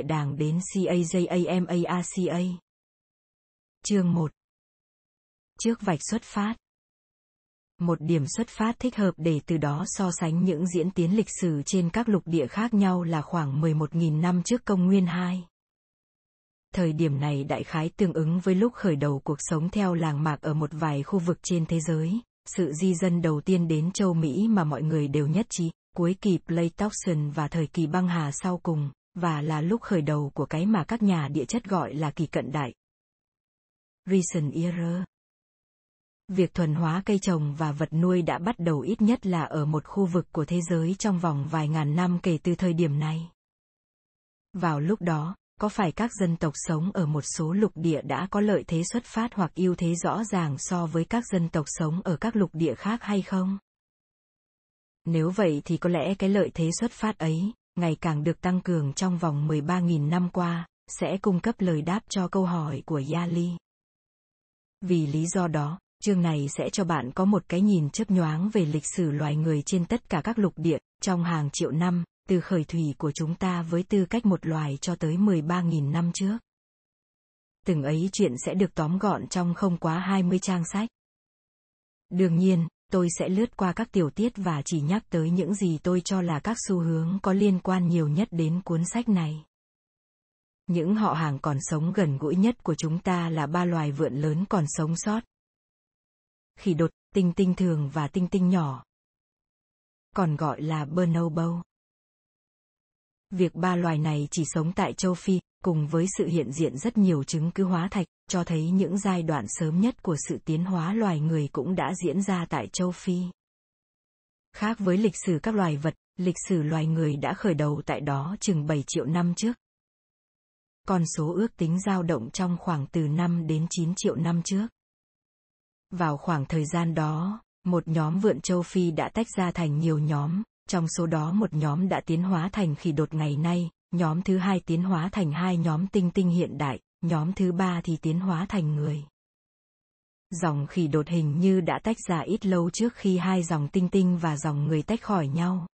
địa đàng đến CAJAMARCA. Chương 1 Trước vạch xuất phát một điểm xuất phát thích hợp để từ đó so sánh những diễn tiến lịch sử trên các lục địa khác nhau là khoảng 11.000 năm trước công nguyên 2. Thời điểm này đại khái tương ứng với lúc khởi đầu cuộc sống theo làng mạc ở một vài khu vực trên thế giới, sự di dân đầu tiên đến châu Mỹ mà mọi người đều nhất trí, cuối kỳ Pleistocene và thời kỳ băng hà sau cùng, và là lúc khởi đầu của cái mà các nhà địa chất gọi là kỳ cận đại. Recent Era Việc thuần hóa cây trồng và vật nuôi đã bắt đầu ít nhất là ở một khu vực của thế giới trong vòng vài ngàn năm kể từ thời điểm này. Vào lúc đó, có phải các dân tộc sống ở một số lục địa đã có lợi thế xuất phát hoặc ưu thế rõ ràng so với các dân tộc sống ở các lục địa khác hay không? Nếu vậy thì có lẽ cái lợi thế xuất phát ấy, ngày càng được tăng cường trong vòng 13.000 năm qua, sẽ cung cấp lời đáp cho câu hỏi của Yali. Vì lý do đó, chương này sẽ cho bạn có một cái nhìn chớp nhoáng về lịch sử loài người trên tất cả các lục địa, trong hàng triệu năm, từ khởi thủy của chúng ta với tư cách một loài cho tới 13.000 năm trước. Từng ấy chuyện sẽ được tóm gọn trong không quá 20 trang sách. Đương nhiên, tôi sẽ lướt qua các tiểu tiết và chỉ nhắc tới những gì tôi cho là các xu hướng có liên quan nhiều nhất đến cuốn sách này. Những họ hàng còn sống gần gũi nhất của chúng ta là ba loài vượn lớn còn sống sót. Khỉ đột, tinh tinh thường và tinh tinh nhỏ. Còn gọi là bonobo. Việc ba loài này chỉ sống tại châu Phi, cùng với sự hiện diện rất nhiều chứng cứ hóa thạch, cho thấy những giai đoạn sớm nhất của sự tiến hóa loài người cũng đã diễn ra tại châu Phi. Khác với lịch sử các loài vật, lịch sử loài người đã khởi đầu tại đó chừng 7 triệu năm trước. Con số ước tính dao động trong khoảng từ 5 đến 9 triệu năm trước. Vào khoảng thời gian đó, một nhóm vượn châu Phi đã tách ra thành nhiều nhóm, trong số đó một nhóm đã tiến hóa thành khỉ đột ngày nay, nhóm thứ hai tiến hóa thành hai nhóm tinh tinh hiện đại, nhóm thứ ba thì tiến hóa thành người. Dòng khỉ đột hình như đã tách ra ít lâu trước khi hai dòng tinh tinh và dòng người tách khỏi nhau.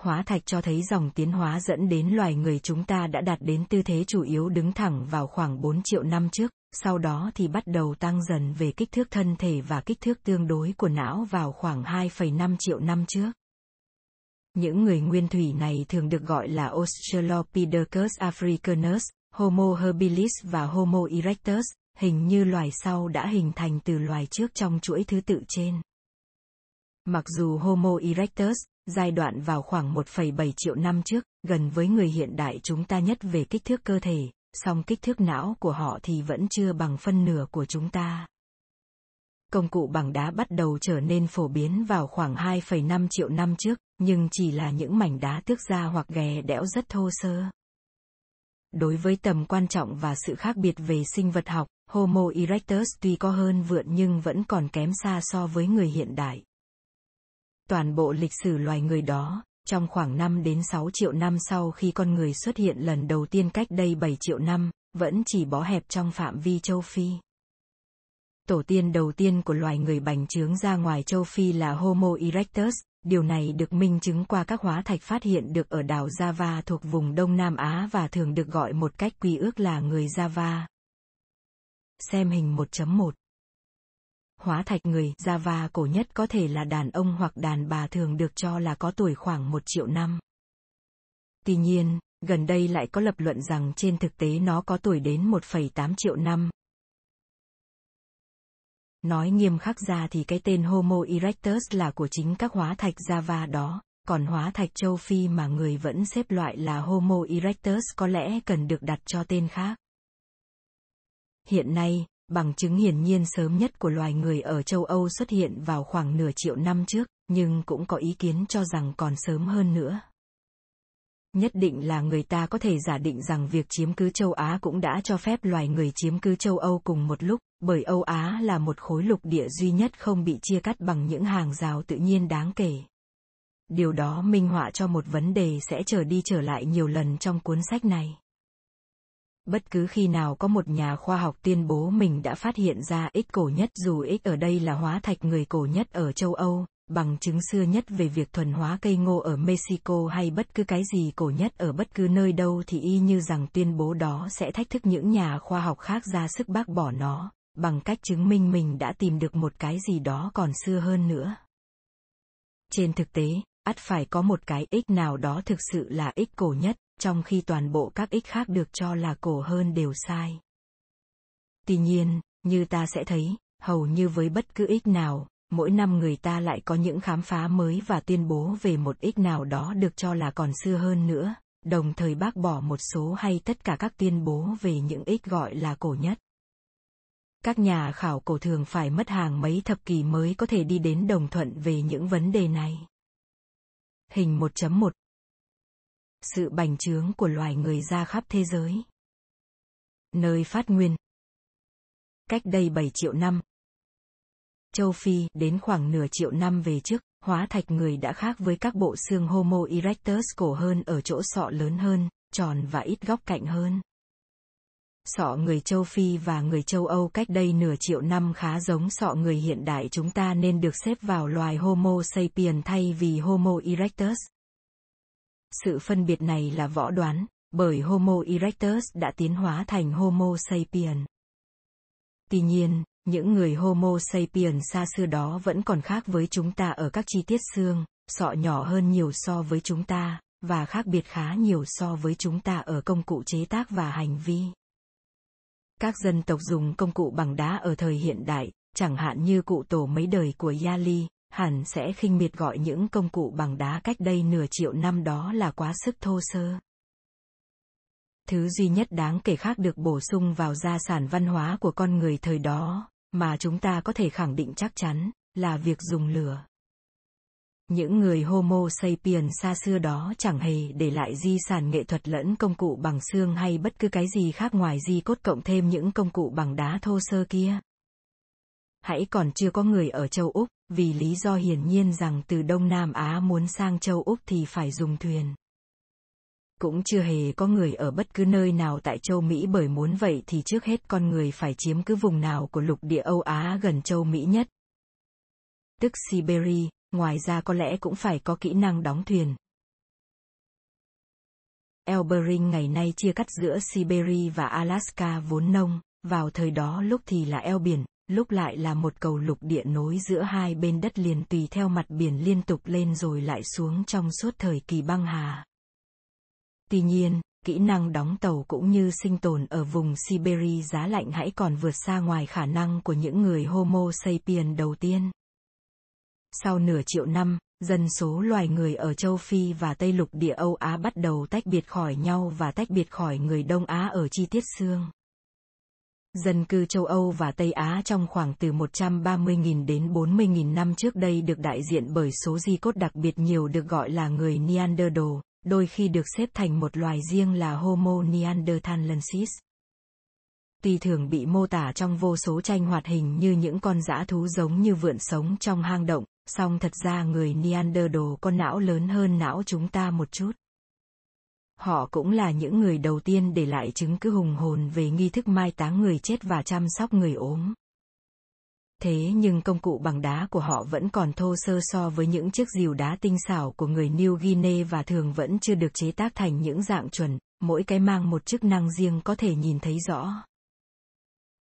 Hóa thạch cho thấy dòng tiến hóa dẫn đến loài người chúng ta đã đạt đến tư thế chủ yếu đứng thẳng vào khoảng 4 triệu năm trước, sau đó thì bắt đầu tăng dần về kích thước thân thể và kích thước tương đối của não vào khoảng 2,5 triệu năm trước. Những người nguyên thủy này thường được gọi là Australopithecus africanus, Homo habilis và Homo erectus, hình như loài sau đã hình thành từ loài trước trong chuỗi thứ tự trên. Mặc dù Homo erectus, giai đoạn vào khoảng 1,7 triệu năm trước, gần với người hiện đại chúng ta nhất về kích thước cơ thể, song kích thước não của họ thì vẫn chưa bằng phân nửa của chúng ta. Công cụ bằng đá bắt đầu trở nên phổ biến vào khoảng 2,5 triệu năm trước, nhưng chỉ là những mảnh đá tước ra hoặc ghè đẽo rất thô sơ. Đối với tầm quan trọng và sự khác biệt về sinh vật học, Homo erectus tuy có hơn vượn nhưng vẫn còn kém xa so với người hiện đại. Toàn bộ lịch sử loài người đó, trong khoảng 5 đến 6 triệu năm sau khi con người xuất hiện lần đầu tiên cách đây 7 triệu năm, vẫn chỉ bó hẹp trong phạm vi châu Phi. Tổ tiên đầu tiên của loài người bành trướng ra ngoài châu Phi là Homo erectus, điều này được minh chứng qua các hóa thạch phát hiện được ở đảo Java thuộc vùng Đông Nam Á và thường được gọi một cách quy ước là người Java. Xem hình 1.1 Hóa thạch người Java cổ nhất có thể là đàn ông hoặc đàn bà thường được cho là có tuổi khoảng một triệu năm. Tuy nhiên, gần đây lại có lập luận rằng trên thực tế nó có tuổi đến 1,8 triệu năm, Nói nghiêm khắc ra thì cái tên Homo erectus là của chính các hóa thạch Java đó, còn hóa thạch châu Phi mà người vẫn xếp loại là Homo erectus có lẽ cần được đặt cho tên khác. Hiện nay, bằng chứng hiển nhiên sớm nhất của loài người ở châu Âu xuất hiện vào khoảng nửa triệu năm trước, nhưng cũng có ý kiến cho rằng còn sớm hơn nữa. Nhất định là người ta có thể giả định rằng việc chiếm cứ châu Á cũng đã cho phép loài người chiếm cứ châu Âu cùng một lúc, bởi Âu Á là một khối lục địa duy nhất không bị chia cắt bằng những hàng rào tự nhiên đáng kể. Điều đó minh họa cho một vấn đề sẽ trở đi trở lại nhiều lần trong cuốn sách này. Bất cứ khi nào có một nhà khoa học tuyên bố mình đã phát hiện ra ít cổ nhất dù ít ở đây là hóa thạch người cổ nhất ở châu Âu, bằng chứng xưa nhất về việc thuần hóa cây ngô ở Mexico hay bất cứ cái gì cổ nhất ở bất cứ nơi đâu thì y như rằng tuyên bố đó sẽ thách thức những nhà khoa học khác ra sức bác bỏ nó, bằng cách chứng minh mình đã tìm được một cái gì đó còn xưa hơn nữa. Trên thực tế, ắt phải có một cái ích nào đó thực sự là ích cổ nhất, trong khi toàn bộ các ích khác được cho là cổ hơn đều sai. Tuy nhiên, như ta sẽ thấy, hầu như với bất cứ ích nào, mỗi năm người ta lại có những khám phá mới và tuyên bố về một ích nào đó được cho là còn xưa hơn nữa, đồng thời bác bỏ một số hay tất cả các tuyên bố về những ích gọi là cổ nhất. Các nhà khảo cổ thường phải mất hàng mấy thập kỷ mới có thể đi đến đồng thuận về những vấn đề này. Hình 1.1 Sự bành trướng của loài người ra khắp thế giới Nơi phát nguyên Cách đây 7 triệu năm, châu Phi đến khoảng nửa triệu năm về trước, hóa thạch người đã khác với các bộ xương Homo erectus cổ hơn ở chỗ sọ lớn hơn, tròn và ít góc cạnh hơn. Sọ người châu Phi và người châu Âu cách đây nửa triệu năm khá giống sọ người hiện đại chúng ta nên được xếp vào loài Homo sapien thay vì Homo erectus. Sự phân biệt này là võ đoán, bởi Homo erectus đã tiến hóa thành Homo sapien. Tuy nhiên, những người Homo sapiens xa xưa đó vẫn còn khác với chúng ta ở các chi tiết xương, sọ nhỏ hơn nhiều so với chúng ta, và khác biệt khá nhiều so với chúng ta ở công cụ chế tác và hành vi. Các dân tộc dùng công cụ bằng đá ở thời hiện đại, chẳng hạn như cụ tổ mấy đời của Yali, hẳn sẽ khinh miệt gọi những công cụ bằng đá cách đây nửa triệu năm đó là quá sức thô sơ. Thứ duy nhất đáng kể khác được bổ sung vào gia sản văn hóa của con người thời đó, mà chúng ta có thể khẳng định chắc chắn, là việc dùng lửa. Những người Homo sapiens xa xưa đó chẳng hề để lại di sản nghệ thuật lẫn công cụ bằng xương hay bất cứ cái gì khác ngoài di cốt cộng thêm những công cụ bằng đá thô sơ kia. Hãy còn chưa có người ở châu Úc, vì lý do hiển nhiên rằng từ Đông Nam Á muốn sang châu Úc thì phải dùng thuyền cũng chưa hề có người ở bất cứ nơi nào tại châu Mỹ bởi muốn vậy thì trước hết con người phải chiếm cứ vùng nào của lục địa Âu Á gần châu Mỹ nhất. Tức Siberia, ngoài ra có lẽ cũng phải có kỹ năng đóng thuyền. Elbering ngày nay chia cắt giữa Siberia và Alaska vốn nông, vào thời đó lúc thì là eo biển, lúc lại là một cầu lục địa nối giữa hai bên đất liền tùy theo mặt biển liên tục lên rồi lại xuống trong suốt thời kỳ băng hà. Tuy nhiên, kỹ năng đóng tàu cũng như sinh tồn ở vùng Siberia giá lạnh hãy còn vượt xa ngoài khả năng của những người Homo sapiens đầu tiên. Sau nửa triệu năm, dân số loài người ở châu Phi và Tây lục địa Âu Á bắt đầu tách biệt khỏi nhau và tách biệt khỏi người Đông Á ở chi tiết xương. Dân cư châu Âu và Tây Á trong khoảng từ 130.000 đến 40.000 năm trước đây được đại diện bởi số di cốt đặc biệt nhiều được gọi là người Neanderthal, đôi khi được xếp thành một loài riêng là Homo neanderthalensis. Tuy thường bị mô tả trong vô số tranh hoạt hình như những con dã thú giống như vượn sống trong hang động, song thật ra người Neanderthal có não lớn hơn não chúng ta một chút. Họ cũng là những người đầu tiên để lại chứng cứ hùng hồn về nghi thức mai táng người chết và chăm sóc người ốm. Thế nhưng công cụ bằng đá của họ vẫn còn thô sơ so với những chiếc rìu đá tinh xảo của người New Guinea và thường vẫn chưa được chế tác thành những dạng chuẩn, mỗi cái mang một chức năng riêng có thể nhìn thấy rõ.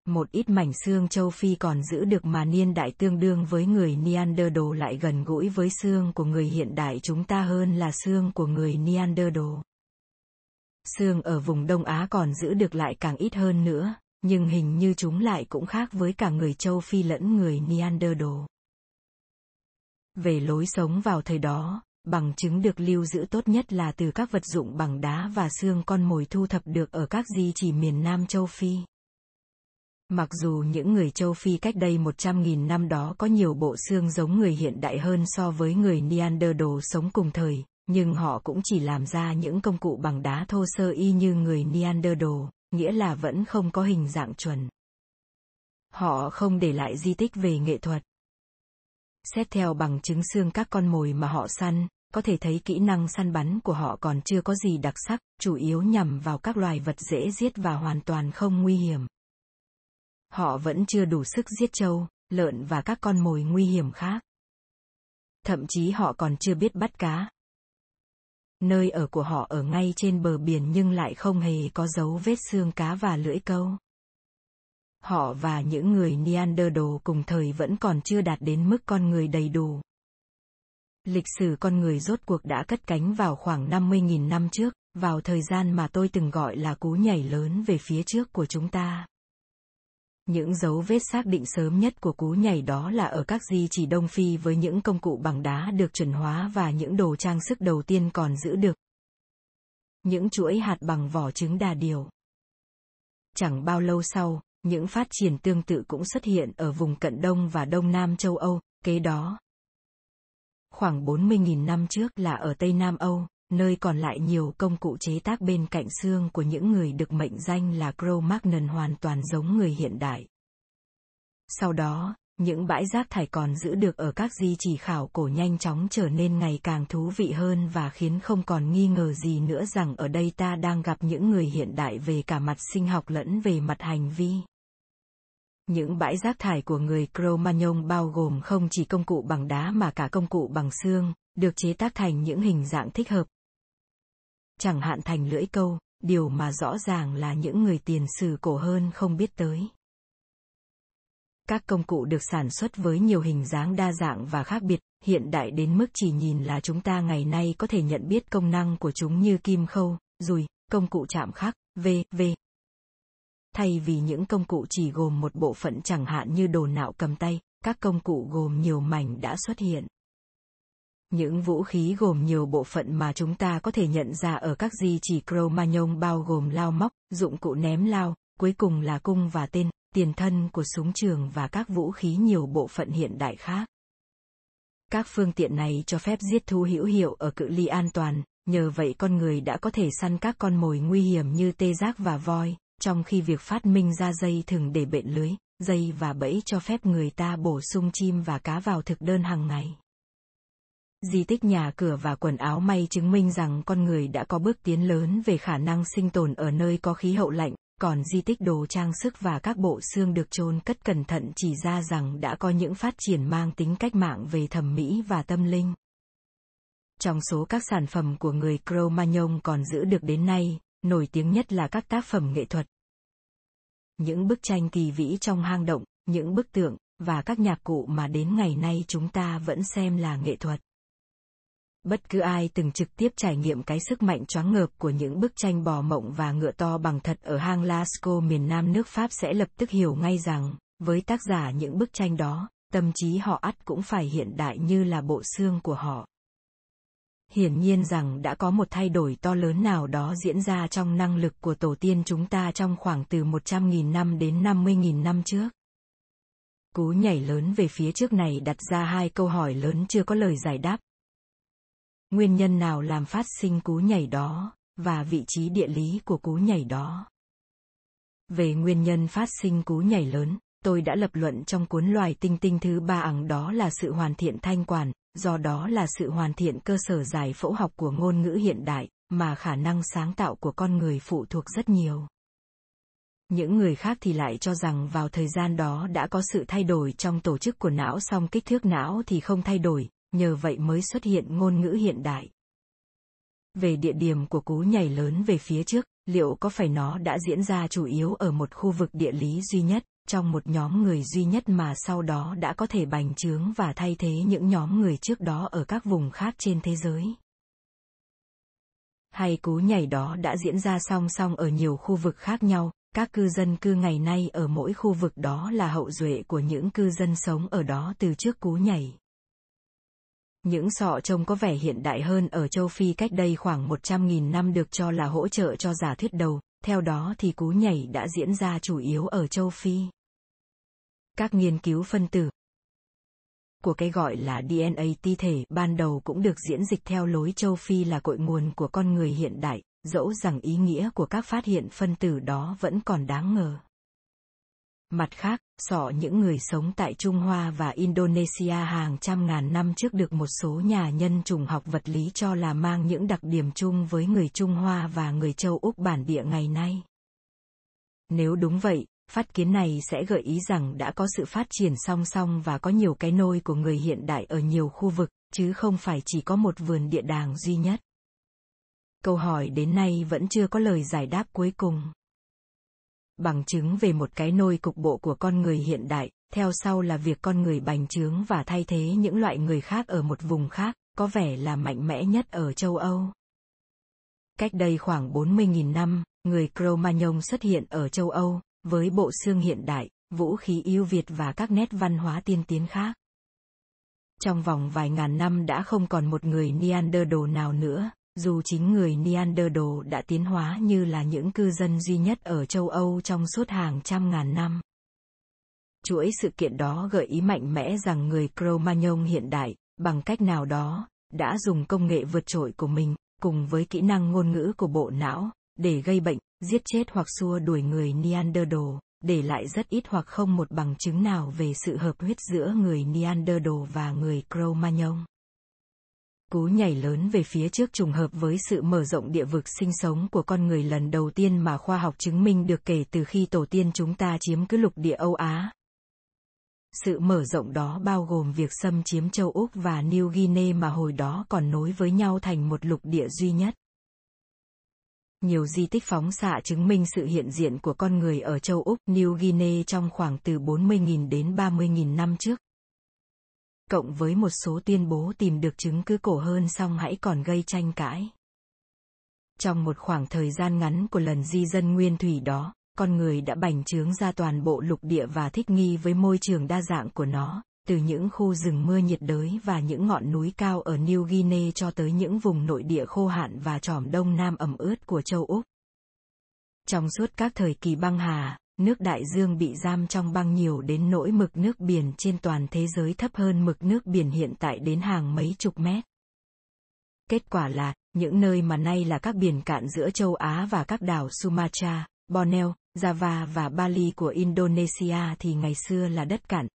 Một ít mảnh xương châu Phi còn giữ được mà niên đại tương đương với người Neanderthal lại gần gũi với xương của người hiện đại chúng ta hơn là xương của người Neanderthal. Xương ở vùng Đông Á còn giữ được lại càng ít hơn nữa, nhưng hình như chúng lại cũng khác với cả người châu Phi lẫn người Neanderthal. Về lối sống vào thời đó, bằng chứng được lưu giữ tốt nhất là từ các vật dụng bằng đá và xương con mồi thu thập được ở các di chỉ miền Nam châu Phi. Mặc dù những người châu Phi cách đây 100.000 năm đó có nhiều bộ xương giống người hiện đại hơn so với người Neanderthal sống cùng thời, nhưng họ cũng chỉ làm ra những công cụ bằng đá thô sơ y như người Neanderthal, nghĩa là vẫn không có hình dạng chuẩn. Họ không để lại di tích về nghệ thuật. Xét theo bằng chứng xương các con mồi mà họ săn, có thể thấy kỹ năng săn bắn của họ còn chưa có gì đặc sắc, chủ yếu nhằm vào các loài vật dễ giết và hoàn toàn không nguy hiểm. Họ vẫn chưa đủ sức giết trâu, lợn và các con mồi nguy hiểm khác. thậm chí họ còn chưa biết bắt cá. Nơi ở của họ ở ngay trên bờ biển nhưng lại không hề có dấu vết xương cá và lưỡi câu. Họ và những người Neanderthal cùng thời vẫn còn chưa đạt đến mức con người đầy đủ. Lịch sử con người rốt cuộc đã cất cánh vào khoảng 50.000 năm trước, vào thời gian mà tôi từng gọi là cú nhảy lớn về phía trước của chúng ta. Những dấu vết xác định sớm nhất của cú nhảy đó là ở các di chỉ Đông Phi với những công cụ bằng đá được chuẩn hóa và những đồ trang sức đầu tiên còn giữ được. Những chuỗi hạt bằng vỏ trứng đà điểu. Chẳng bao lâu sau, những phát triển tương tự cũng xuất hiện ở vùng cận Đông và Đông Nam châu Âu, kế đó. Khoảng 40.000 năm trước là ở Tây Nam Âu, nơi còn lại nhiều công cụ chế tác bên cạnh xương của những người được mệnh danh là Cro-Magnon hoàn toàn giống người hiện đại. Sau đó, những bãi rác thải còn giữ được ở các di chỉ khảo cổ nhanh chóng trở nên ngày càng thú vị hơn và khiến không còn nghi ngờ gì nữa rằng ở đây ta đang gặp những người hiện đại về cả mặt sinh học lẫn về mặt hành vi. Những bãi rác thải của người Cro-Magnon bao gồm không chỉ công cụ bằng đá mà cả công cụ bằng xương, được chế tác thành những hình dạng thích hợp, chẳng hạn thành lưỡi câu, điều mà rõ ràng là những người tiền sử cổ hơn không biết tới. Các công cụ được sản xuất với nhiều hình dáng đa dạng và khác biệt, hiện đại đến mức chỉ nhìn là chúng ta ngày nay có thể nhận biết công năng của chúng như kim khâu, dùi, công cụ chạm khắc, v, v. Thay vì những công cụ chỉ gồm một bộ phận chẳng hạn như đồ nạo cầm tay, các công cụ gồm nhiều mảnh đã xuất hiện. Những vũ khí gồm nhiều bộ phận mà chúng ta có thể nhận ra ở các di chỉ Cro-Magnon bao gồm lao móc, dụng cụ ném lao, cuối cùng là cung và tên, tiền thân của súng trường và các vũ khí nhiều bộ phận hiện đại khác. Các phương tiện này cho phép giết thú hữu hiệu ở cự ly an toàn, nhờ vậy con người đã có thể săn các con mồi nguy hiểm như tê giác và voi, trong khi việc phát minh ra dây thừng để bện lưới, dây và bẫy cho phép người ta bổ sung chim và cá vào thực đơn hàng ngày. Di tích nhà cửa và quần áo may chứng minh rằng con người đã có bước tiến lớn về khả năng sinh tồn ở nơi có khí hậu lạnh, còn di tích đồ trang sức và các bộ xương được chôn cất cẩn thận chỉ ra rằng đã có những phát triển mang tính cách mạng về thẩm mỹ và tâm linh. Trong số các sản phẩm của người Cro-Magnon còn giữ được đến nay, nổi tiếng nhất là các tác phẩm nghệ thuật. Những bức tranh kỳ vĩ trong hang động, những bức tượng, và các nhạc cụ mà đến ngày nay chúng ta vẫn xem là nghệ thuật. Bất cứ ai từng trực tiếp trải nghiệm cái sức mạnh choáng ngợp của những bức tranh bò mộng và ngựa to bằng thật ở hang Lascaux miền nam nước Pháp sẽ lập tức hiểu ngay rằng, với tác giả những bức tranh đó, tâm trí họ ắt cũng phải hiện đại như là bộ xương của họ. Hiển nhiên rằng đã có một thay đổi to lớn nào đó diễn ra trong năng lực của tổ tiên chúng ta trong khoảng từ 100.000 năm đến 50.000 năm trước. Cú nhảy lớn về phía trước này đặt ra hai câu hỏi lớn chưa có lời giải đáp, nguyên nhân nào làm phát sinh cú nhảy đó và vị trí địa lý của cú nhảy đó? Về nguyên nhân phát sinh cú nhảy lớn, tôi đã lập luận trong cuốn loài tinh tinh thứ ba ẳng đó là sự hoàn thiện thanh quản, do đó là sự hoàn thiện cơ sở giải phẫu học của ngôn ngữ hiện đại, mà khả năng sáng tạo của con người phụ thuộc rất nhiều. Những người khác thì lại cho rằng vào thời gian đó đã có sự thay đổi trong tổ chức của não, song kích thước não thì không thay đổi nhờ vậy mới xuất hiện ngôn ngữ hiện đại. Về địa điểm của cú nhảy lớn về phía trước, liệu có phải nó đã diễn ra chủ yếu ở một khu vực địa lý duy nhất, trong một nhóm người duy nhất mà sau đó đã có thể bành trướng và thay thế những nhóm người trước đó ở các vùng khác trên thế giới? Hay cú nhảy đó đã diễn ra song song ở nhiều khu vực khác nhau, các cư dân cư ngày nay ở mỗi khu vực đó là hậu duệ của những cư dân sống ở đó từ trước cú nhảy. Những sọ trông có vẻ hiện đại hơn ở châu Phi cách đây khoảng 100.000 năm được cho là hỗ trợ cho giả thuyết đầu, theo đó thì cú nhảy đã diễn ra chủ yếu ở châu Phi. Các nghiên cứu phân tử của cái gọi là DNA ti thể ban đầu cũng được diễn dịch theo lối châu Phi là cội nguồn của con người hiện đại, dẫu rằng ý nghĩa của các phát hiện phân tử đó vẫn còn đáng ngờ. Mặt khác, sọ những người sống tại Trung Hoa và Indonesia hàng trăm ngàn năm trước được một số nhà nhân trùng học vật lý cho là mang những đặc điểm chung với người Trung Hoa và người châu Úc bản địa ngày nay. Nếu đúng vậy, phát kiến này sẽ gợi ý rằng đã có sự phát triển song song và có nhiều cái nôi của người hiện đại ở nhiều khu vực, chứ không phải chỉ có một vườn địa đàng duy nhất. Câu hỏi đến nay vẫn chưa có lời giải đáp cuối cùng. Bằng chứng về một cái nôi cục bộ của con người hiện đại, theo sau là việc con người bành trướng và thay thế những loại người khác ở một vùng khác, có vẻ là mạnh mẽ nhất ở châu Âu. Cách đây khoảng 40.000 năm, người Cro-Magnon xuất hiện ở châu Âu, với bộ xương hiện đại, vũ khí yêu Việt và các nét văn hóa tiên tiến khác. Trong vòng vài ngàn năm đã không còn một người Neanderthal nào nữa, dù chính người Neanderthal đã tiến hóa như là những cư dân duy nhất ở châu Âu trong suốt hàng trăm ngàn năm. Chuỗi sự kiện đó gợi ý mạnh mẽ rằng người Cro-Magnon hiện đại, bằng cách nào đó, đã dùng công nghệ vượt trội của mình, cùng với kỹ năng ngôn ngữ của bộ não, để gây bệnh, giết chết hoặc xua đuổi người Neanderthal, để lại rất ít hoặc không một bằng chứng nào về sự hợp huyết giữa người Neanderthal và người Cro-Magnon. Cú nhảy lớn về phía trước trùng hợp với sự mở rộng địa vực sinh sống của con người lần đầu tiên mà khoa học chứng minh được kể từ khi tổ tiên chúng ta chiếm cứ lục địa Âu Á. Sự mở rộng đó bao gồm việc xâm chiếm châu Úc và New Guinea mà hồi đó còn nối với nhau thành một lục địa duy nhất. Nhiều di tích phóng xạ chứng minh sự hiện diện của con người ở châu Úc, New Guinea trong khoảng từ 40.000 đến 30.000 năm trước. Cộng với một số tuyên bố tìm được chứng cứ cổ hơn song hãy còn gây tranh cãi. Trong một khoảng thời gian ngắn của lần di dân nguyên thủy đó, con người đã bành trướng ra toàn bộ lục địa và thích nghi với môi trường đa dạng của nó, từ những khu rừng mưa nhiệt đới và những ngọn núi cao ở New Guinea cho tới những vùng nội địa khô hạn và tròm đông nam ẩm ướt của châu Úc. Trong suốt các thời kỳ băng hà, nước đại dương bị giam trong băng nhiều đến nỗi mực nước biển trên toàn thế giới thấp hơn mực nước biển hiện tại đến hàng mấy chục mét. Kết quả là, những nơi mà nay là các biển cạn giữa châu Á và các đảo Sumatra, Borneo, Java và Bali của Indonesia thì ngày xưa là đất cạn.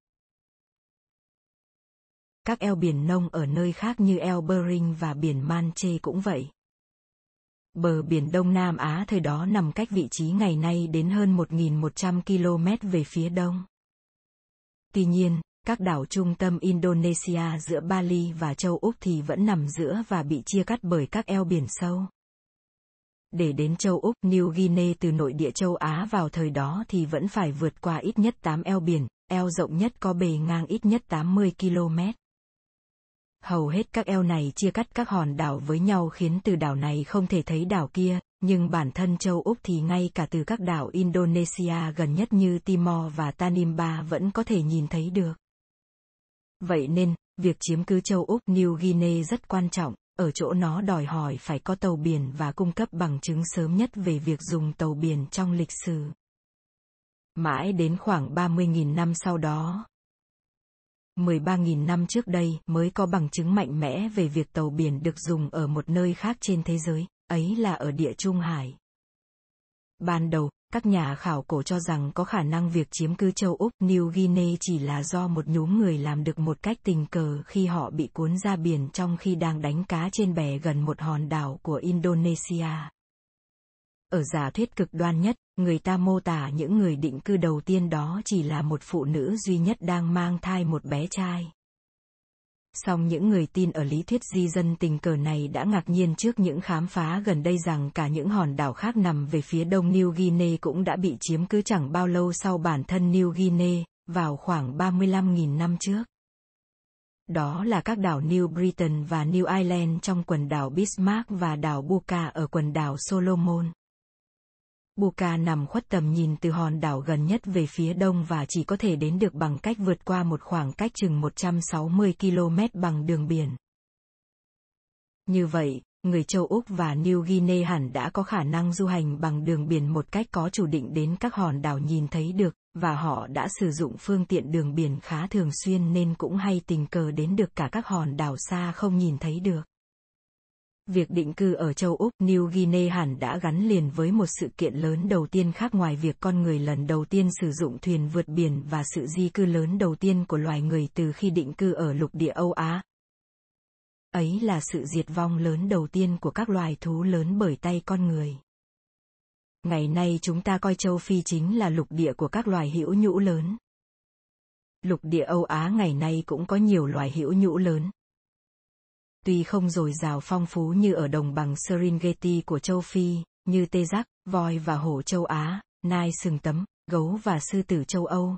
Các eo biển nông ở nơi khác như eo Bering và biển Manche cũng vậy. Bờ biển Đông Nam Á thời đó nằm cách vị trí ngày nay đến hơn 1.100 km về phía đông. Tuy nhiên, các đảo trung tâm Indonesia giữa Bali và châu Úc thì vẫn nằm giữa và bị chia cắt bởi các eo biển sâu. Để đến châu Úc New Guinea từ nội địa châu Á vào thời đó thì vẫn phải vượt qua ít nhất 8 eo biển, eo rộng nhất có bề ngang ít nhất 80 km. Hầu hết các eo này chia cắt các hòn đảo với nhau khiến từ đảo này không thể thấy đảo kia, nhưng bản thân châu Úc thì ngay cả từ các đảo Indonesia gần nhất như Timor và Tanimba vẫn có thể nhìn thấy được. Vậy nên, việc chiếm cứ châu Úc New Guinea rất quan trọng, ở chỗ nó đòi hỏi phải có tàu biển và cung cấp bằng chứng sớm nhất về việc dùng tàu biển trong lịch sử. Mãi đến khoảng 30.000 năm sau đó, 13.000 năm trước đây mới có bằng chứng mạnh mẽ về việc tàu biển được dùng ở một nơi khác trên thế giới, ấy là ở địa Trung Hải. Ban đầu, các nhà khảo cổ cho rằng có khả năng việc chiếm cứ châu Úc New Guinea chỉ là do một nhóm người làm được một cách tình cờ khi họ bị cuốn ra biển trong khi đang đánh cá trên bè gần một hòn đảo của Indonesia. Ở giả thuyết cực đoan nhất, người ta mô tả những người định cư đầu tiên đó chỉ là một phụ nữ duy nhất đang mang thai một bé trai. Song những người tin ở lý thuyết di dân tình cờ này đã ngạc nhiên trước những khám phá gần đây rằng cả những hòn đảo khác nằm về phía đông New Guinea cũng đã bị chiếm cứ chẳng bao lâu sau bản thân New Guinea, vào khoảng 35.000 năm trước. Đó là các đảo New Britain và New Ireland trong quần đảo Bismarck và đảo Buka ở quần đảo Solomon. Buka nằm khuất tầm nhìn từ hòn đảo gần nhất về phía đông và chỉ có thể đến được bằng cách vượt qua một khoảng cách chừng 160 km bằng đường biển. Như vậy, người châu Úc và New Guinea hẳn đã có khả năng du hành bằng đường biển một cách có chủ định đến các hòn đảo nhìn thấy được, và họ đã sử dụng phương tiện đường biển khá thường xuyên nên cũng hay tình cờ đến được cả các hòn đảo xa không nhìn thấy được. Việc định cư ở châu Úc, New Guinea hẳn đã gắn liền với một sự kiện lớn đầu tiên khác ngoài việc con người lần đầu tiên sử dụng thuyền vượt biển và sự di cư lớn đầu tiên của loài người từ khi định cư ở lục địa Âu Á. Ấy là sự diệt vong lớn đầu tiên của các loài thú lớn bởi tay con người. Ngày nay chúng ta coi châu Phi chính là lục địa của các loài hữu nhũ lớn. Lục địa Âu Á ngày nay cũng có nhiều loài hữu nhũ lớn tuy không dồi dào phong phú như ở đồng bằng Serengeti của châu Phi, như tê giác, voi và hổ châu Á, nai sừng tấm, gấu và sư tử châu Âu.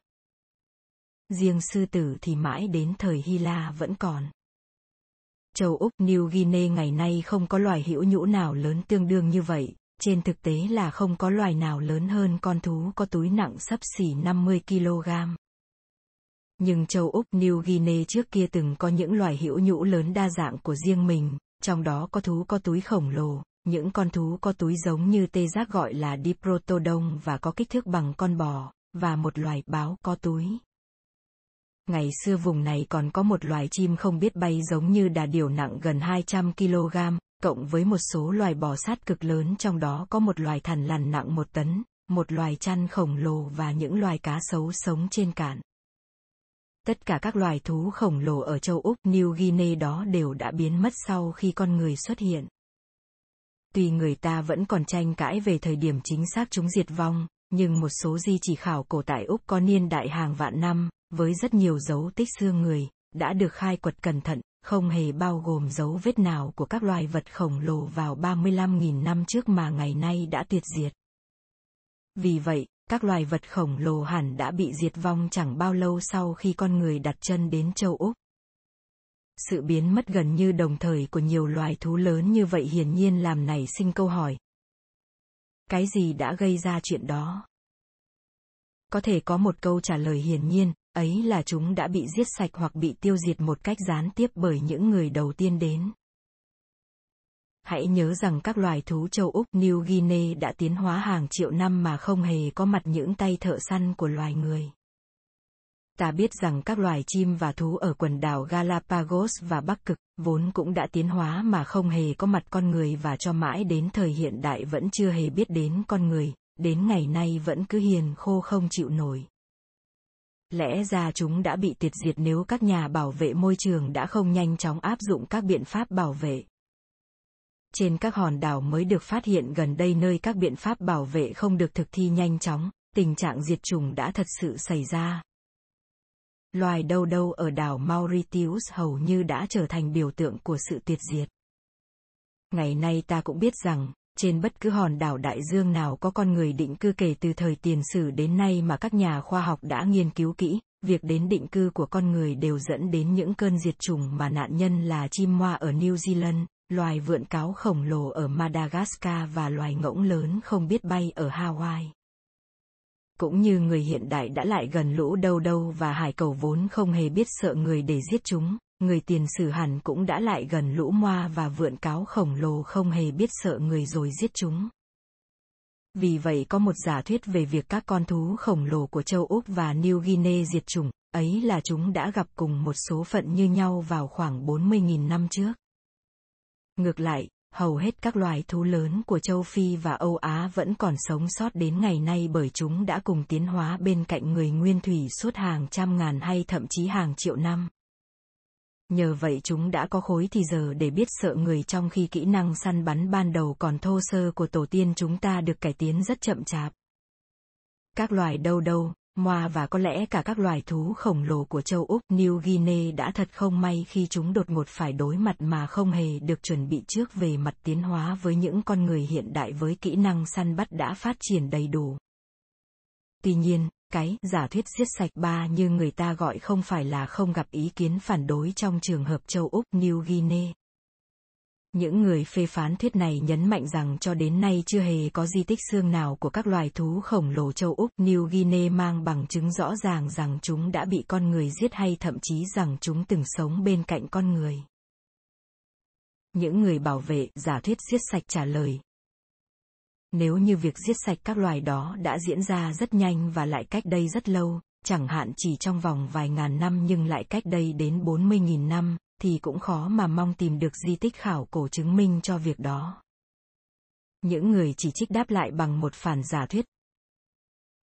Riêng sư tử thì mãi đến thời Hy La vẫn còn. Châu Úc New Guinea ngày nay không có loài hữu nhũ nào lớn tương đương như vậy, trên thực tế là không có loài nào lớn hơn con thú có túi nặng sấp xỉ 50 kg. Nhưng châu Úc New Guinea trước kia từng có những loài hữu nhũ lớn đa dạng của riêng mình, trong đó có thú có túi khổng lồ, những con thú có túi giống như tê giác gọi là Diprotodon và có kích thước bằng con bò, và một loài báo có túi. Ngày xưa vùng này còn có một loài chim không biết bay giống như đà điểu nặng gần 200 kg, cộng với một số loài bò sát cực lớn trong đó có một loài thằn lằn nặng một tấn, một loài chăn khổng lồ và những loài cá sấu sống trên cạn. Tất cả các loài thú khổng lồ ở châu Úc New Guinea đó đều đã biến mất sau khi con người xuất hiện. Tuy người ta vẫn còn tranh cãi về thời điểm chính xác chúng diệt vong, nhưng một số di chỉ khảo cổ tại Úc có niên đại hàng vạn năm, với rất nhiều dấu tích xương người, đã được khai quật cẩn thận, không hề bao gồm dấu vết nào của các loài vật khổng lồ vào 35.000 năm trước mà ngày nay đã tuyệt diệt. Vì vậy, các loài vật khổng lồ hẳn đã bị diệt vong chẳng bao lâu sau khi con người đặt chân đến châu Úc. Sự biến mất gần như đồng thời của nhiều loài thú lớn như vậy hiển nhiên làm nảy sinh câu hỏi. Cái gì đã gây ra chuyện đó? Có thể có một câu trả lời hiển nhiên, ấy là chúng đã bị giết sạch hoặc bị tiêu diệt một cách gián tiếp bởi những người đầu tiên đến. Hãy nhớ rằng các loài thú châu Úc New Guinea đã tiến hóa hàng triệu năm mà không hề có mặt những tay thợ săn của loài người. Ta biết rằng các loài chim và thú ở quần đảo Galapagos và Bắc Cực, vốn cũng đã tiến hóa mà không hề có mặt con người và cho mãi đến thời hiện đại vẫn chưa hề biết đến con người, đến ngày nay vẫn cứ hiền khô không chịu nổi. Lẽ ra chúng đã bị tiệt diệt nếu các nhà bảo vệ môi trường đã không nhanh chóng áp dụng các biện pháp bảo vệ. Trên các hòn đảo mới được phát hiện gần đây nơi các biện pháp bảo vệ không được thực thi nhanh chóng, tình trạng diệt chủng đã thật sự xảy ra. Loài đâu đâu ở đảo Mauritius hầu như đã trở thành biểu tượng của sự tuyệt diệt. Ngày nay ta cũng biết rằng, trên bất cứ hòn đảo đại dương nào có con người định cư kể từ thời tiền sử đến nay mà các nhà khoa học đã nghiên cứu kỹ, việc đến định cư của con người đều dẫn đến những cơn diệt chủng mà nạn nhân là chim hoa ở New Zealand, loài vượn cáo khổng lồ ở Madagascar và loài ngỗng lớn không biết bay ở Hawaii. Cũng như người hiện đại đã lại gần lũ đâu đâu và hải cầu vốn không hề biết sợ người để giết chúng, người tiền sử hẳn cũng đã lại gần lũ moa và vượn cáo khổng lồ không hề biết sợ người rồi giết chúng. Vì vậy có một giả thuyết về việc các con thú khổng lồ của châu Úc và New Guinea diệt chủng, ấy là chúng đã gặp cùng một số phận như nhau vào khoảng 40.000 năm trước. Ngược lại, hầu hết các loài thú lớn của châu Phi và Âu Á vẫn còn sống sót đến ngày nay bởi chúng đã cùng tiến hóa bên cạnh người nguyên thủy suốt hàng trăm ngàn hay thậm chí hàng triệu năm. Nhờ vậy chúng đã có khối thì giờ để biết sợ người trong khi kỹ năng săn bắn ban đầu còn thô sơ của tổ tiên chúng ta được cải tiến rất chậm chạp. Các loài đâu đâu, moa và có lẽ cả các loài thú khổng lồ của châu Úc New Guinea đã thật không may khi chúng đột ngột phải đối mặt mà không hề được chuẩn bị trước về mặt tiến hóa với những con người hiện đại với kỹ năng săn bắt đã phát triển đầy đủ. Tuy nhiên, cái giả thuyết giết sạch ba như người ta gọi không phải là không gặp ý kiến phản đối trong trường hợp châu Úc New Guinea. Những người phê phán thuyết này nhấn mạnh rằng cho đến nay chưa hề có di tích xương nào của các loài thú khổng lồ châu Úc New Guinea mang bằng chứng rõ ràng rằng chúng đã bị con người giết hay thậm chí rằng chúng từng sống bên cạnh con người. Những người bảo vệ giả thuyết giết sạch trả lời, nếu như việc giết sạch các loài đó đã diễn ra rất nhanh và lại cách đây rất lâu, chẳng hạn chỉ trong vòng vài ngàn năm nhưng lại cách đây đến 40.000 năm, thì cũng khó mà mong tìm được di tích khảo cổ chứng minh cho việc đó. Những người chỉ trích đáp lại bằng một phản giả thuyết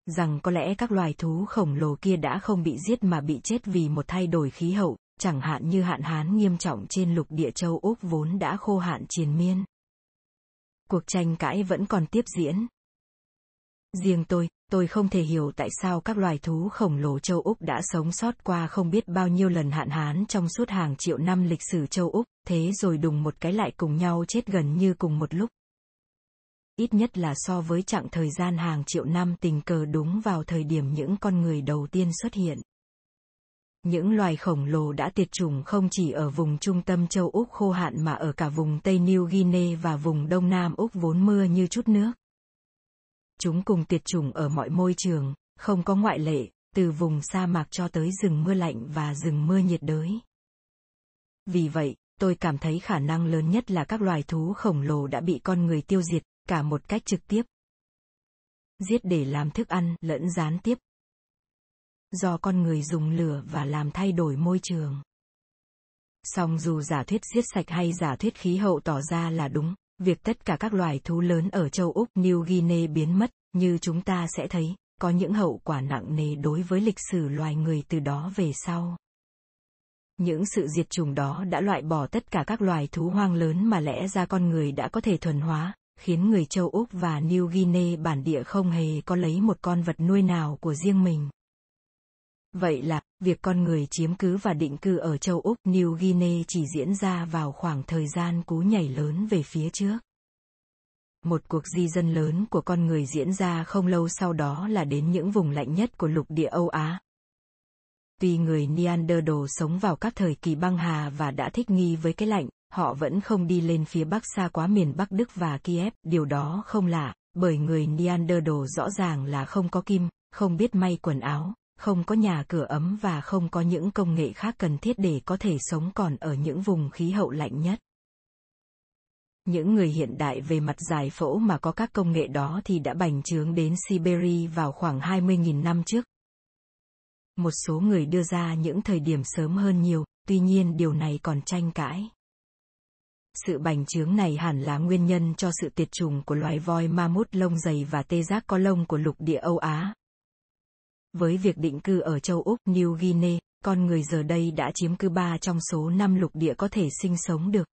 rằng có lẽ các loài thú khổng lồ kia đã không bị giết mà bị chết vì một thay đổi khí hậu, chẳng hạn như hạn hán nghiêm trọng trên lục địa châu Úc vốn đã khô hạn triền miên cuộc tranh cãi vẫn còn tiếp diễn. Riêng tôi, tôi không thể hiểu tại sao các loài thú khổng lồ châu Úc đã sống sót qua không biết bao nhiêu lần hạn hán trong suốt hàng triệu năm lịch sử châu Úc, thế rồi đùng một cái lại cùng nhau chết gần như cùng một lúc. Ít nhất là so với chặng thời gian hàng triệu năm tình cờ đúng vào thời điểm những con người đầu tiên xuất hiện. Những loài khổng lồ đã tiệt chủng không chỉ ở vùng trung tâm châu Úc khô hạn mà ở cả vùng Tây New Guinea và vùng Đông Nam Úc vốn mưa như chút nước. Chúng cùng tiệt chủng ở mọi môi trường, không có ngoại lệ, từ vùng sa mạc cho tới rừng mưa lạnh và rừng mưa nhiệt đới. Vì vậy, tôi cảm thấy khả năng lớn nhất là các loài thú khổng lồ đã bị con người tiêu diệt, cả một cách trực tiếp. Giết để làm thức ăn lẫn gián tiếp. Do con người dùng lửa và làm thay đổi môi trường. Song dù giả thuyết giết sạch hay giả thuyết khí hậu tỏ ra là đúng, Việc tất cả các loài thú lớn ở châu Úc New Guinea biến mất, như chúng ta sẽ thấy, có những hậu quả nặng nề đối với lịch sử loài người từ đó về sau. Những sự diệt chủng đó đã loại bỏ tất cả các loài thú hoang lớn mà lẽ ra con người đã có thể thuần hóa, khiến người châu Úc và New Guinea bản địa không hề có lấy một con vật nuôi nào của riêng mình. Vậy là, việc con người chiếm cứ và định cư ở châu Úc New Guinea chỉ diễn ra vào khoảng thời gian cú nhảy lớn về phía trước. Một cuộc di dân lớn của con người diễn ra không lâu sau đó là đến những vùng lạnh nhất của lục địa Âu Á. Tuy người Neanderthal sống vào các thời kỳ băng hà và đã thích nghi với cái lạnh, họ vẫn không đi lên phía bắc xa quá miền Bắc Đức và Kiev, điều đó không lạ, bởi người Neanderthal rõ ràng là không có kim, không biết may quần áo, không có nhà cửa ấm và không có những công nghệ khác cần thiết để có thể sống còn ở những vùng khí hậu lạnh nhất. Những người hiện đại về mặt giải phẫu mà có các công nghệ đó thì đã bành trướng đến Siberia vào khoảng 20.000 năm trước. Một số người đưa ra những thời điểm sớm hơn nhiều, tuy nhiên điều này còn tranh cãi. Sự bành trướng này hẳn là nguyên nhân cho sự tiệt chủng của loài voi ma mút lông dày và tê giác có lông của lục địa Âu Á, với việc định cư ở châu Úc New Guinea, con người giờ đây đã chiếm cứ ba trong số năm lục địa có thể sinh sống được.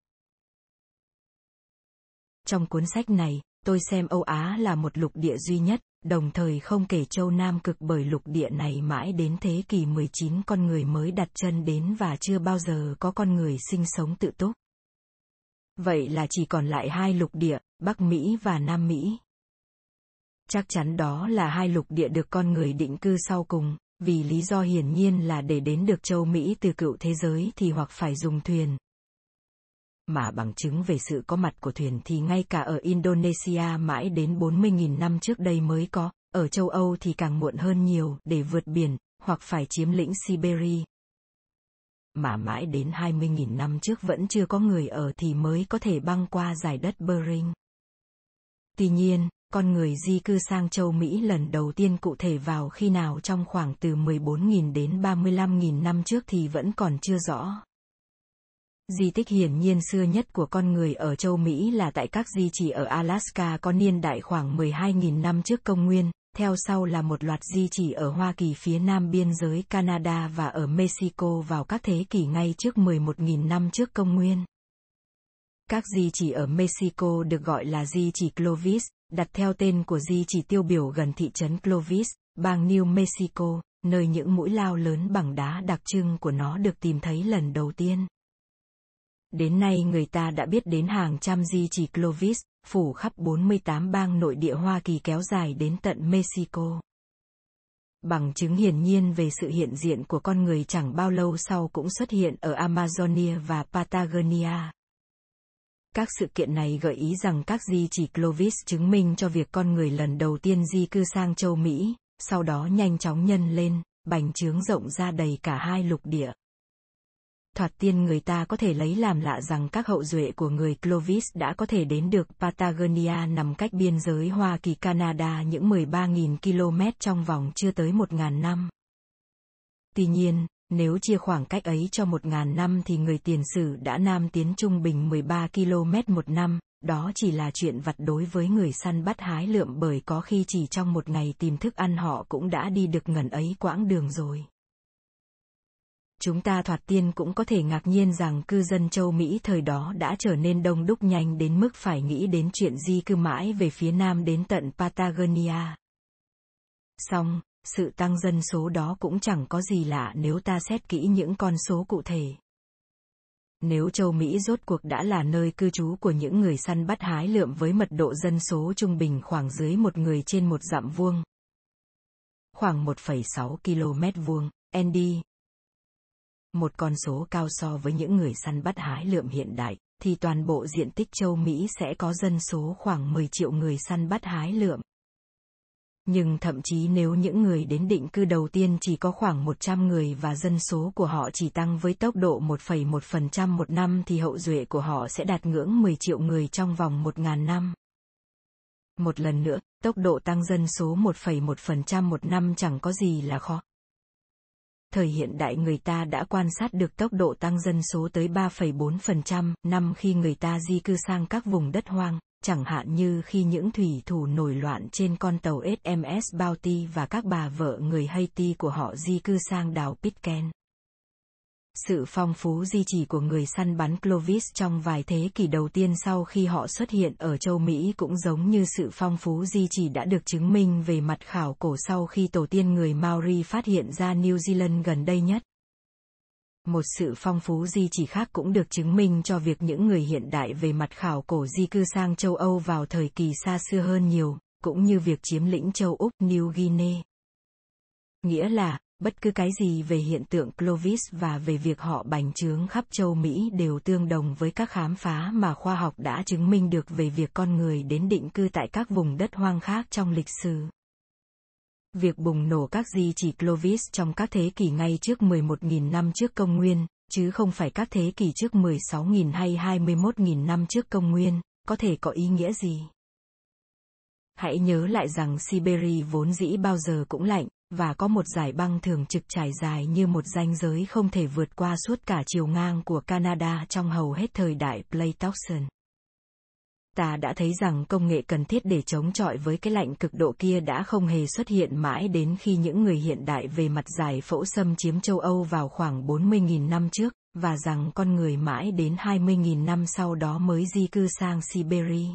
Trong cuốn sách này, tôi xem Âu Á là một lục địa duy nhất, đồng thời không kể châu Nam cực bởi lục địa này mãi đến thế kỷ 19 con người mới đặt chân đến và chưa bao giờ có con người sinh sống tự túc. Vậy là chỉ còn lại hai lục địa, Bắc Mỹ và Nam Mỹ. Chắc chắn đó là hai lục địa được con người định cư sau cùng, vì lý do hiển nhiên là để đến được châu Mỹ từ cựu thế giới thì hoặc phải dùng thuyền. Mà bằng chứng về sự có mặt của thuyền thì ngay cả ở Indonesia mãi đến 40.000 năm trước đây mới có, ở châu Âu thì càng muộn hơn nhiều để vượt biển, hoặc phải chiếm lĩnh Siberia. Mà mãi đến 20.000 năm trước vẫn chưa có người ở thì mới có thể băng qua giải đất Bering. Tuy nhiên, con người di cư sang châu Mỹ lần đầu tiên cụ thể vào khi nào trong khoảng từ 14.000 đến 35.000 năm trước thì vẫn còn chưa rõ. Di tích hiển nhiên xưa nhất của con người ở châu Mỹ là tại các di chỉ ở Alaska có niên đại khoảng 12.000 năm trước công nguyên, theo sau là một loạt di chỉ ở Hoa Kỳ phía nam biên giới Canada và ở Mexico vào các thế kỷ ngay trước 11.000 năm trước công nguyên. Các di chỉ ở Mexico được gọi là di chỉ Clovis, đặt theo tên của di chỉ tiêu biểu gần thị trấn Clovis, bang New Mexico, nơi những mũi lao lớn bằng đá đặc trưng của nó được tìm thấy lần đầu tiên. Đến nay người ta đã biết đến hàng trăm di chỉ Clovis, phủ khắp 48 bang nội địa Hoa Kỳ kéo dài đến tận Mexico. Bằng chứng hiển nhiên về sự hiện diện của con người chẳng bao lâu sau cũng xuất hiện ở Amazonia và Patagonia. Các sự kiện này gợi ý rằng các di chỉ Clovis chứng minh cho việc con người lần đầu tiên di cư sang châu Mỹ, sau đó nhanh chóng nhân lên, bành trướng rộng ra đầy cả hai lục địa. Thoạt tiên người ta có thể lấy làm lạ rằng các hậu duệ của người Clovis đã có thể đến được Patagonia nằm cách biên giới Hoa Kỳ Canada những 13.000 km trong vòng chưa tới 1.000 năm. Tuy nhiên, nếu chia khoảng cách ấy cho 1.000 năm thì người tiền sử đã nam tiến trung bình 13 km một năm, đó chỉ là chuyện vặt đối với người săn bắt hái lượm bởi có khi chỉ trong một ngày tìm thức ăn họ cũng đã đi được ngần ấy quãng đường rồi. Chúng ta thoạt tiên cũng có thể ngạc nhiên rằng cư dân châu Mỹ thời đó đã trở nên đông đúc nhanh đến mức phải nghĩ đến chuyện di cư mãi về phía nam đến tận Patagonia. Song, sự tăng dân số đó cũng chẳng có gì lạ nếu ta xét kỹ những con số cụ thể. Nếu châu Mỹ rốt cuộc đã là nơi cư trú của những người săn bắt hái lượm với mật độ dân số trung bình khoảng dưới một người trên một dặm vuông, khoảng 1,6 km vuông, ND. Một con số cao so với những người săn bắt hái lượm hiện đại, thì toàn bộ diện tích châu Mỹ sẽ có dân số khoảng 10 triệu người săn bắt hái lượm. Nhưng thậm chí nếu những người đến định cư đầu tiên chỉ có khoảng 100 người và dân số của họ chỉ tăng với tốc độ 1,1% một năm thì hậu duệ của họ sẽ đạt ngưỡng 10 triệu người trong vòng 1.000 năm. Một lần nữa, tốc độ tăng dân số 1,1% một năm chẳng có gì là khó. Thời hiện đại người ta đã quan sát được tốc độ tăng dân số tới 3,4% năm khi người ta di cư sang các vùng đất hoang, chẳng hạn như khi những thủy thủ nổi loạn trên con tàu SMS Bounty và các bà vợ người Haiti của họ di cư sang đảo Pitcairn. Sự phong phú di chỉ của người săn bắn Clovis trong vài thế kỷ đầu tiên sau khi họ xuất hiện ở châu Mỹ cũng giống như sự phong phú di chỉ đã được chứng minh về mặt khảo cổ sau khi tổ tiên người Maori phát hiện ra New Zealand gần đây nhất. Một sự phong phú di chỉ khác cũng được chứng minh cho việc những người hiện đại về mặt khảo cổ di cư sang châu Âu vào thời kỳ xa xưa hơn nhiều, cũng như việc chiếm lĩnh châu Úc New Guinea. Nghĩa là, bất cứ cái gì về hiện tượng Clovis và về việc họ bành trướng khắp châu Mỹ đều tương đồng với các khám phá mà khoa học đã chứng minh được về việc con người đến định cư tại các vùng đất hoang khác trong lịch sử. Việc bùng nổ các di chỉ Clovis trong các thế kỷ ngay trước 11.000 năm trước công nguyên, chứ không phải các thế kỷ trước 16.000 hay 21.000 năm trước công nguyên, có thể có ý nghĩa gì? Hãy nhớ lại rằng Siberia vốn dĩ bao giờ cũng lạnh, và có một giải băng thường trực trải dài như một ranh giới không thể vượt qua suốt cả chiều ngang của Canada trong hầu hết thời đại Pleistocene. Ta đã thấy rằng công nghệ cần thiết để chống chọi với cái lạnh cực độ kia đã không hề xuất hiện mãi đến khi những người hiện đại về mặt giải phẫu xâm chiếm châu Âu vào khoảng 40.000 năm trước, và rằng con người mãi đến 20.000 năm sau đó mới di cư sang Siberia.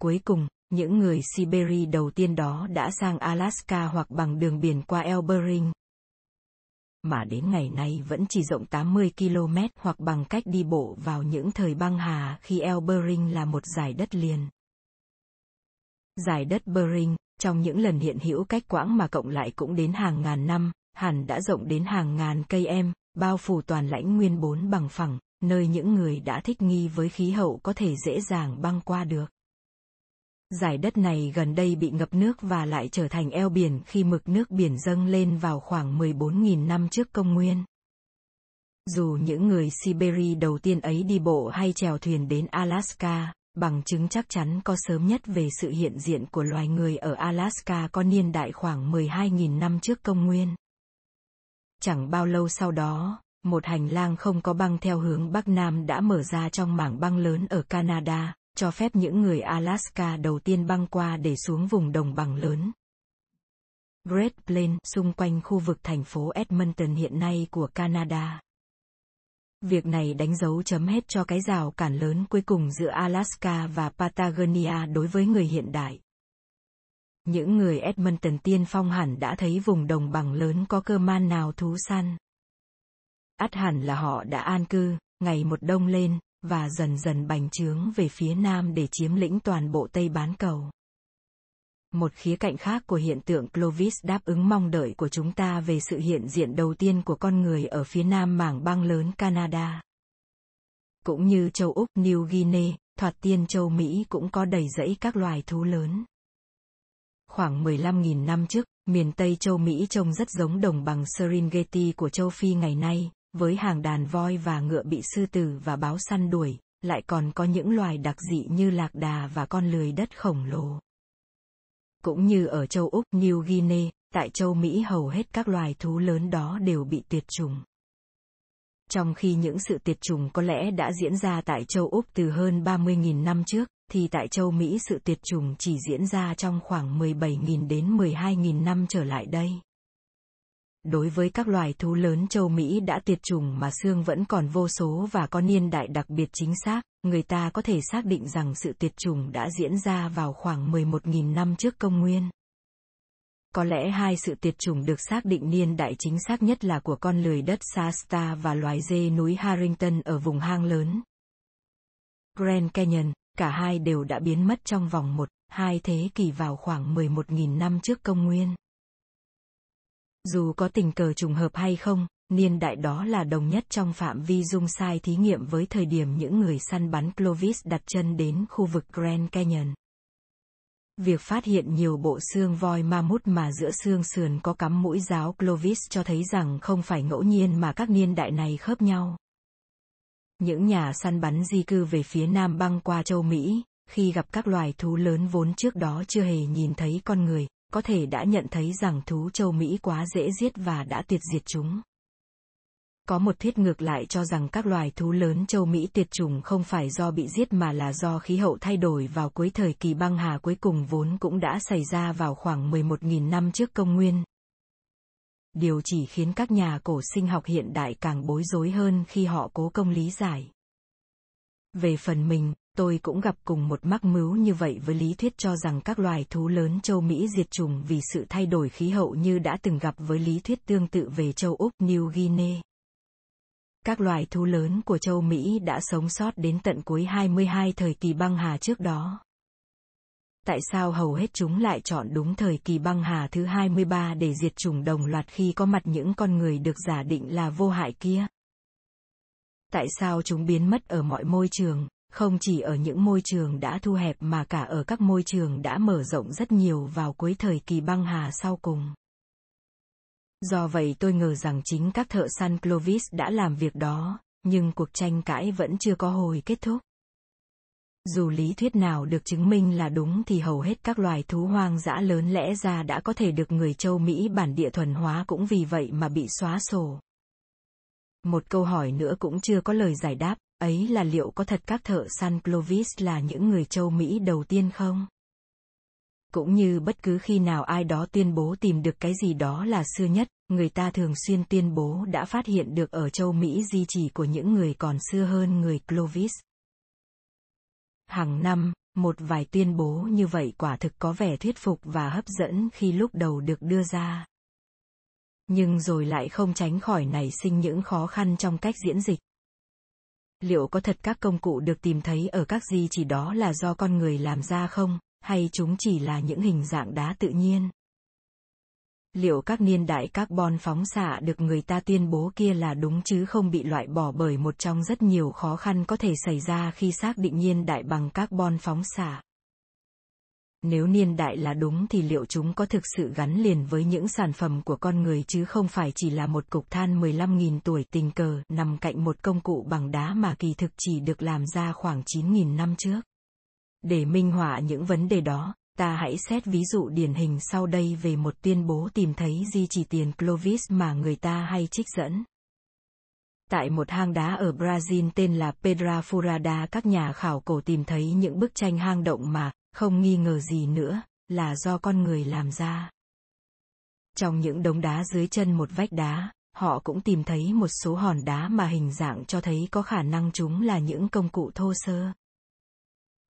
Cuối cùng, những người Siberia đầu tiên đó đã sang Alaska hoặc bằng đường biển qua Elbering. Mà đến ngày nay vẫn chỉ rộng 80 km hoặc bằng cách đi bộ vào những thời băng hà khi Elbering là một giải đất liền. Giải đất Bering, trong những lần hiện hữu cách quãng mà cộng lại cũng đến hàng ngàn năm, hẳn đã rộng đến hàng ngàn cây em, bao phủ toàn lãnh nguyên bốn bằng phẳng, nơi những người đã thích nghi với khí hậu có thể dễ dàng băng qua được. Giải đất này gần đây bị ngập nước và lại trở thành eo biển khi mực nước biển dâng lên vào khoảng 14.000 năm trước công nguyên. Dù những người Siberia đầu tiên ấy đi bộ hay chèo thuyền đến Alaska, bằng chứng chắc chắn có sớm nhất về sự hiện diện của loài người ở Alaska có niên đại khoảng 12.000 năm trước công nguyên. Chẳng bao lâu sau đó, một hành lang không có băng theo hướng Bắc Nam đã mở ra trong mảng băng lớn ở Canada, cho phép những người Alaska đầu tiên băng qua để xuống vùng đồng bằng lớn. Great Plains xung quanh khu vực thành phố Edmonton hiện nay của Canada. Việc này đánh dấu chấm hết cho cái rào cản lớn cuối cùng giữa Alaska và Patagonia đối với người hiện đại. Những người Edmonton tiên phong hẳn đã thấy vùng đồng bằng lớn có cơ man nào thú săn. Át hẳn là họ đã an cư, ngày một đông lên, và dần dần bành trướng về phía nam để chiếm lĩnh toàn bộ Tây bán cầu. Một khía cạnh khác của hiện tượng Clovis đáp ứng mong đợi của chúng ta về sự hiện diện đầu tiên của con người ở phía nam mảng băng lớn Canada. Cũng như châu Úc New Guinea, thoạt tiên châu Mỹ cũng có đầy rẫy các loài thú lớn. Khoảng 15.000 năm trước, miền Tây châu Mỹ trông rất giống đồng bằng Serengeti của châu Phi ngày nay, với hàng đàn voi và ngựa bị sư tử và báo săn đuổi, lại còn có những loài đặc dị như lạc đà và con lười đất khổng lồ. Cũng như ở châu Úc New Guinea, tại châu Mỹ hầu hết các loài thú lớn đó đều bị tuyệt chủng. Trong khi những sự tuyệt chủng có lẽ đã diễn ra tại châu Úc từ hơn 30.000 năm trước, thì tại châu Mỹ sự tuyệt chủng chỉ diễn ra trong khoảng 17.000 đến 12.000 năm trở lại đây. Đối với các loài thú lớn châu Mỹ đã tuyệt chủng mà xương vẫn còn vô số và có niên đại đặc biệt chính xác, người ta có thể xác định rằng sự tuyệt chủng đã diễn ra vào khoảng 11.000 năm trước công nguyên. Có lẽ hai sự tuyệt chủng được xác định niên đại chính xác nhất là của con lười đất Shasta và loài dê núi Harrington ở vùng hang lớn. Grand Canyon, cả hai đều đã biến mất trong vòng một, hai thế kỷ vào khoảng 11.000 năm trước công nguyên. Dù có tình cờ trùng hợp hay không, niên đại đó là đồng nhất trong phạm vi dung sai thí nghiệm với thời điểm những người săn bắn Clovis đặt chân đến khu vực Grand Canyon. Việc phát hiện nhiều bộ xương voi ma mút mà giữa xương sườn có cắm mũi giáo Clovis cho thấy rằng không phải ngẫu nhiên mà các niên đại này khớp nhau. Những nhà săn bắn di cư về phía nam băng qua châu Mỹ, khi gặp các loài thú lớn vốn trước đó chưa hề nhìn thấy con người, có thể đã nhận thấy rằng thú châu Mỹ quá dễ giết và đã tuyệt diệt chúng. Có một thuyết ngược lại cho rằng các loài thú lớn châu Mỹ tuyệt chủng không phải do bị giết mà là do khí hậu thay đổi vào cuối thời kỳ băng hà cuối cùng vốn cũng đã xảy ra vào khoảng 11.000 năm trước công nguyên. Điều chỉ khiến các nhà cổ sinh học hiện đại càng bối rối hơn khi họ cố công lý giải. Về phần mình, tôi cũng gặp cùng một mắc mưu như vậy với lý thuyết cho rằng các loài thú lớn châu Mỹ diệt chủng vì sự thay đổi khí hậu như đã từng gặp với lý thuyết tương tự về châu Úc New Guinea. Các loài thú lớn của châu Mỹ đã sống sót đến tận cuối 22 thời kỳ băng hà trước đó. Tại sao hầu hết chúng lại chọn đúng thời kỳ băng hà thứ 23 để diệt chủng đồng loạt khi có mặt những con người được giả định là vô hại kia? Tại sao chúng biến mất ở mọi môi trường, không chỉ ở những môi trường đã thu hẹp mà cả ở các môi trường đã mở rộng rất nhiều vào cuối thời kỳ băng hà sau cùng? Do vậy tôi ngờ rằng chính các thợ săn Clovis đã làm việc đó, nhưng cuộc tranh cãi vẫn chưa có hồi kết thúc. Dù lý thuyết nào được chứng minh là đúng thì hầu hết các loài thú hoang dã lớn lẽ ra đã có thể được người châu Mỹ bản địa thuần hóa cũng vì vậy mà bị xóa sổ. Một câu hỏi nữa cũng chưa có lời giải đáp, ấy là liệu có thật các thợ săn Clovis là những người châu Mỹ đầu tiên không? cũng như bất cứ khi nào ai đó tuyên bố tìm được cái gì đó là xưa nhất, người ta thường xuyên tuyên bố đã phát hiện được ở châu Mỹ di chỉ của những người còn xưa hơn người Clovis. Hàng năm, một vài tuyên bố như vậy quả thực có vẻ thuyết phục và hấp dẫn khi lúc đầu được đưa ra. Nhưng rồi lại không tránh khỏi nảy sinh những khó khăn trong cách diễn dịch. Liệu có thật các công cụ được tìm thấy ở các di chỉ đó là do con người làm ra không? hay chúng chỉ là những hình dạng đá tự nhiên? Liệu các niên đại carbon phóng xạ được người ta tuyên bố kia là đúng chứ không bị loại bỏ bởi một trong rất nhiều khó khăn có thể xảy ra khi xác định niên đại bằng carbon phóng xạ? Nếu niên đại là đúng thì liệu chúng có thực sự gắn liền với những sản phẩm của con người chứ không phải chỉ là một cục than 15.000 tuổi tình cờ nằm cạnh một công cụ bằng đá mà kỳ thực chỉ được làm ra khoảng 9.000 năm trước? Để minh họa những vấn đề đó, ta hãy xét ví dụ điển hình sau đây về một tuyên bố tìm thấy di chỉ tiền Clovis mà người ta hay trích dẫn. Tại một hang đá ở Brazil tên là Pedra Furada các nhà khảo cổ tìm thấy những bức tranh hang động mà, không nghi ngờ gì nữa, là do con người làm ra. Trong những đống đá dưới chân một vách đá, họ cũng tìm thấy một số hòn đá mà hình dạng cho thấy có khả năng chúng là những công cụ thô sơ.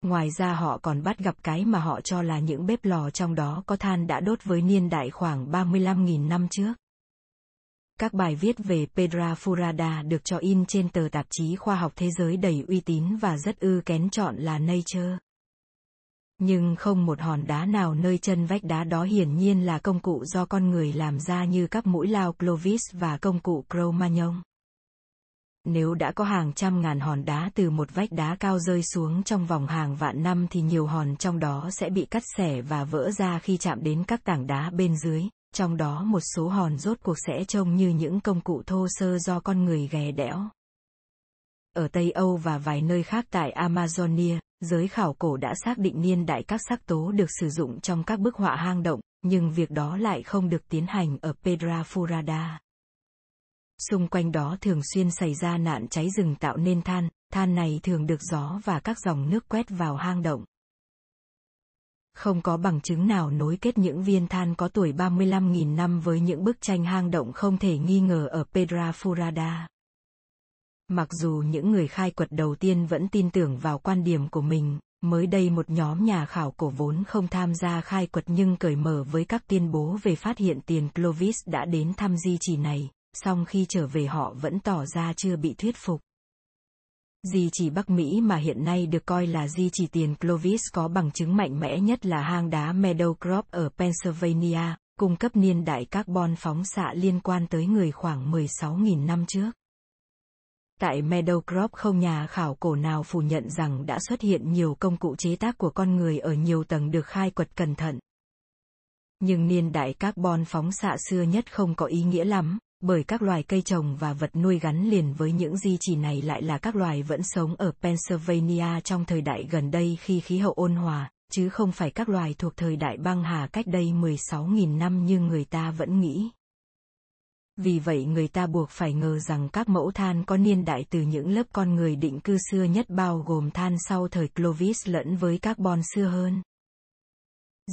Ngoài ra họ còn bắt gặp cái mà họ cho là những bếp lò trong đó có than đã đốt với niên đại khoảng 35.000 năm trước. Các bài viết về Pedra Furada được cho in trên tờ tạp chí khoa học thế giới đầy uy tín và rất ư kén chọn là Nature. Nhưng không một hòn đá nào nơi chân vách đá đó hiển nhiên là công cụ do con người làm ra như các mũi lao Clovis và công cụ Cro-Magnon. Nếu đã có hàng trăm ngàn hòn đá từ một vách đá cao rơi xuống trong vòng hàng vạn năm thì nhiều hòn trong đó sẽ bị cắt xẻ và vỡ ra khi chạm đến các tảng đá bên dưới, trong đó một số hòn rốt cuộc sẽ trông như những công cụ thô sơ do con người ghè đẽo. Ở Tây Âu và vài nơi khác tại Amazonia, giới khảo cổ đã xác định niên đại các sắc tố được sử dụng trong các bức họa hang động, nhưng việc đó lại không được tiến hành ở Pedra Furada. Xung quanh đó thường xuyên xảy ra nạn cháy rừng tạo nên than, than này thường được gió và các dòng nước quét vào hang động. Không có bằng chứng nào nối kết những viên than có tuổi 35.000 năm với những bức tranh hang động không thể nghi ngờ ở Pedra Furada. Mặc dù những người khai quật đầu tiên vẫn tin tưởng vào quan điểm của mình, mới đây một nhóm nhà khảo cổ vốn không tham gia khai quật nhưng cởi mở với các tuyên bố về phát hiện tiền Clovis đã đến thăm di chỉ này, song khi trở về họ vẫn tỏ ra chưa bị thuyết phục. Di chỉ Bắc Mỹ mà hiện nay được coi là di chỉ tiền Clovis có bằng chứng mạnh mẽ nhất là hang đá Meadow Crop ở Pennsylvania, cung cấp niên đại carbon phóng xạ liên quan tới người khoảng 16.000 năm trước. Tại Meadowcroft không nhà khảo cổ nào phủ nhận rằng đã xuất hiện nhiều công cụ chế tác của con người ở nhiều tầng được khai quật cẩn thận. Nhưng niên đại carbon phóng xạ xưa nhất không có ý nghĩa lắm, bởi các loài cây trồng và vật nuôi gắn liền với những di chỉ này lại là các loài vẫn sống ở Pennsylvania trong thời đại gần đây khi khí hậu ôn hòa, chứ không phải các loài thuộc thời đại băng hà cách đây 16.000 năm như người ta vẫn nghĩ. Vì vậy người ta buộc phải ngờ rằng các mẫu than có niên đại từ những lớp con người định cư xưa nhất bao gồm than sau thời Clovis lẫn với carbon xưa hơn.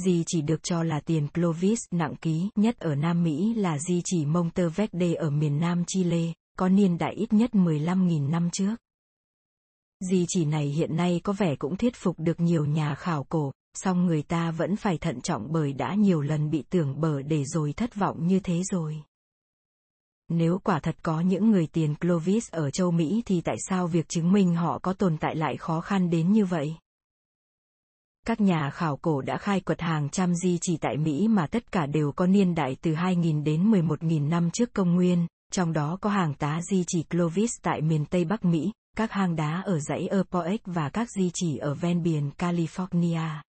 Di chỉ được cho là tiền Clovis nặng ký nhất ở Nam Mỹ là di chỉ Monteverde ở miền Nam Chile, có niên đại ít nhất 15.000 năm trước. Di chỉ này hiện nay có vẻ cũng thuyết phục được nhiều nhà khảo cổ, song người ta vẫn phải thận trọng bởi đã nhiều lần bị tưởng bở để rồi thất vọng như thế rồi. Nếu quả thật có những người tiền Clovis ở châu Mỹ thì tại sao việc chứng minh họ có tồn tại lại khó khăn đến như vậy? Các nhà khảo cổ đã khai quật hàng trăm di chỉ tại Mỹ mà tất cả đều có niên đại từ 2.000 đến 11.000 năm trước công nguyên, trong đó có hàng tá di chỉ Clovis tại miền Tây Bắc Mỹ, các hang đá ở dãy Epoch và các di chỉ ở ven biển California.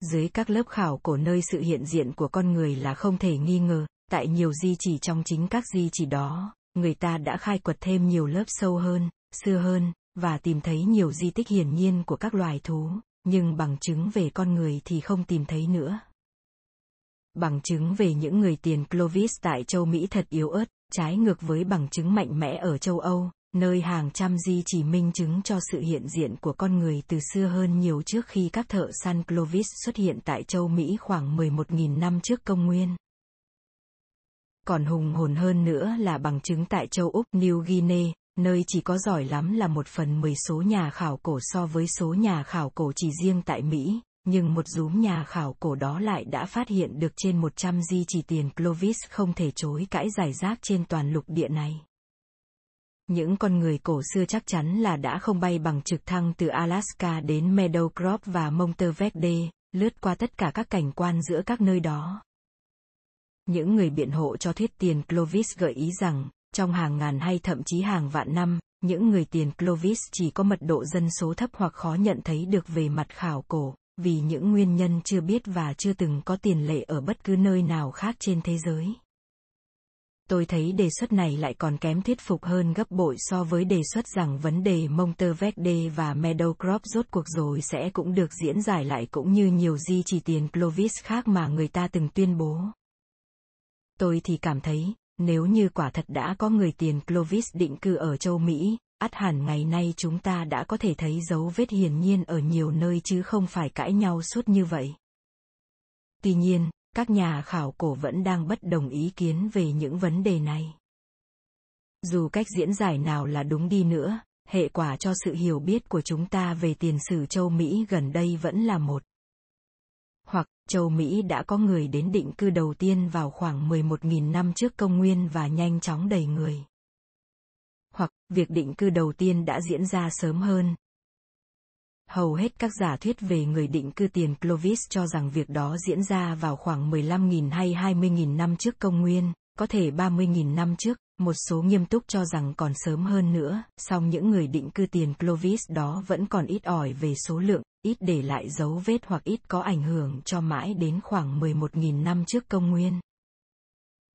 Dưới các lớp khảo cổ nơi sự hiện diện của con người là không thể nghi ngờ, tại nhiều di chỉ trong chính các di chỉ đó, người ta đã khai quật thêm nhiều lớp sâu hơn, xưa hơn, và tìm thấy nhiều di tích hiển nhiên của các loài thú, nhưng bằng chứng về con người thì không tìm thấy nữa. Bằng chứng về những người tiền Clovis tại châu Mỹ thật yếu ớt, trái ngược với bằng chứng mạnh mẽ ở châu Âu, nơi hàng trăm di chỉ minh chứng cho sự hiện diện của con người từ xưa hơn nhiều trước khi các thợ săn Clovis xuất hiện tại châu Mỹ khoảng 11.000 năm trước công nguyên. Còn hùng hồn hơn nữa là bằng chứng tại châu Úc New Guinea, nơi chỉ có giỏi lắm là một phần mười số nhà khảo cổ so với số nhà khảo cổ chỉ riêng tại Mỹ, nhưng một rúm nhà khảo cổ đó lại đã phát hiện được trên 100 di chỉ tiền Clovis không thể chối cãi giải rác trên toàn lục địa này. Những con người cổ xưa chắc chắn là đã không bay bằng trực thăng từ Alaska đến Meadowcroft và Monteverde, lướt qua tất cả các cảnh quan giữa các nơi đó. Những người biện hộ cho thuyết tiền Clovis gợi ý rằng, trong hàng ngàn hay thậm chí hàng vạn năm, những người tiền Clovis chỉ có mật độ dân số thấp hoặc khó nhận thấy được về mặt khảo cổ, vì những nguyên nhân chưa biết và chưa từng có tiền lệ ở bất cứ nơi nào khác trên thế giới. Tôi thấy đề xuất này lại còn kém thuyết phục hơn gấp bội so với đề xuất rằng vấn đề Monteverde và Meadowcroft rốt cuộc rồi sẽ cũng được diễn giải lại cũng như nhiều di chỉ tiền Clovis khác mà người ta từng tuyên bố. Tôi thì cảm thấy, nếu như quả thật đã có người tiền Clovis định cư ở châu Mỹ, ắt hẳn ngày nay chúng ta đã có thể thấy dấu vết hiển nhiên ở nhiều nơi chứ không phải cãi nhau suốt như vậy. Tuy nhiên, các nhà khảo cổ vẫn đang bất đồng ý kiến về những vấn đề này. Dù cách diễn giải nào là đúng đi nữa, hệ quả cho sự hiểu biết của chúng ta về tiền sử châu Mỹ gần đây vẫn là một. Hoặc, châu Mỹ đã có người đến định cư đầu tiên vào khoảng 11.000 năm trước công nguyên và nhanh chóng đầy người. Hoặc, việc định cư đầu tiên đã diễn ra sớm hơn. Hầu hết các giả thuyết về người định cư tiền Clovis cho rằng việc đó diễn ra vào khoảng 15.000 hay 20.000 năm trước công nguyên, có thể 30.000 năm trước, một số nghiêm túc cho rằng còn sớm hơn nữa, song những người định cư tiền Clovis đó vẫn còn ít ỏi về số lượng, ít để lại dấu vết hoặc ít có ảnh hưởng cho mãi đến khoảng 11.000 năm trước công nguyên.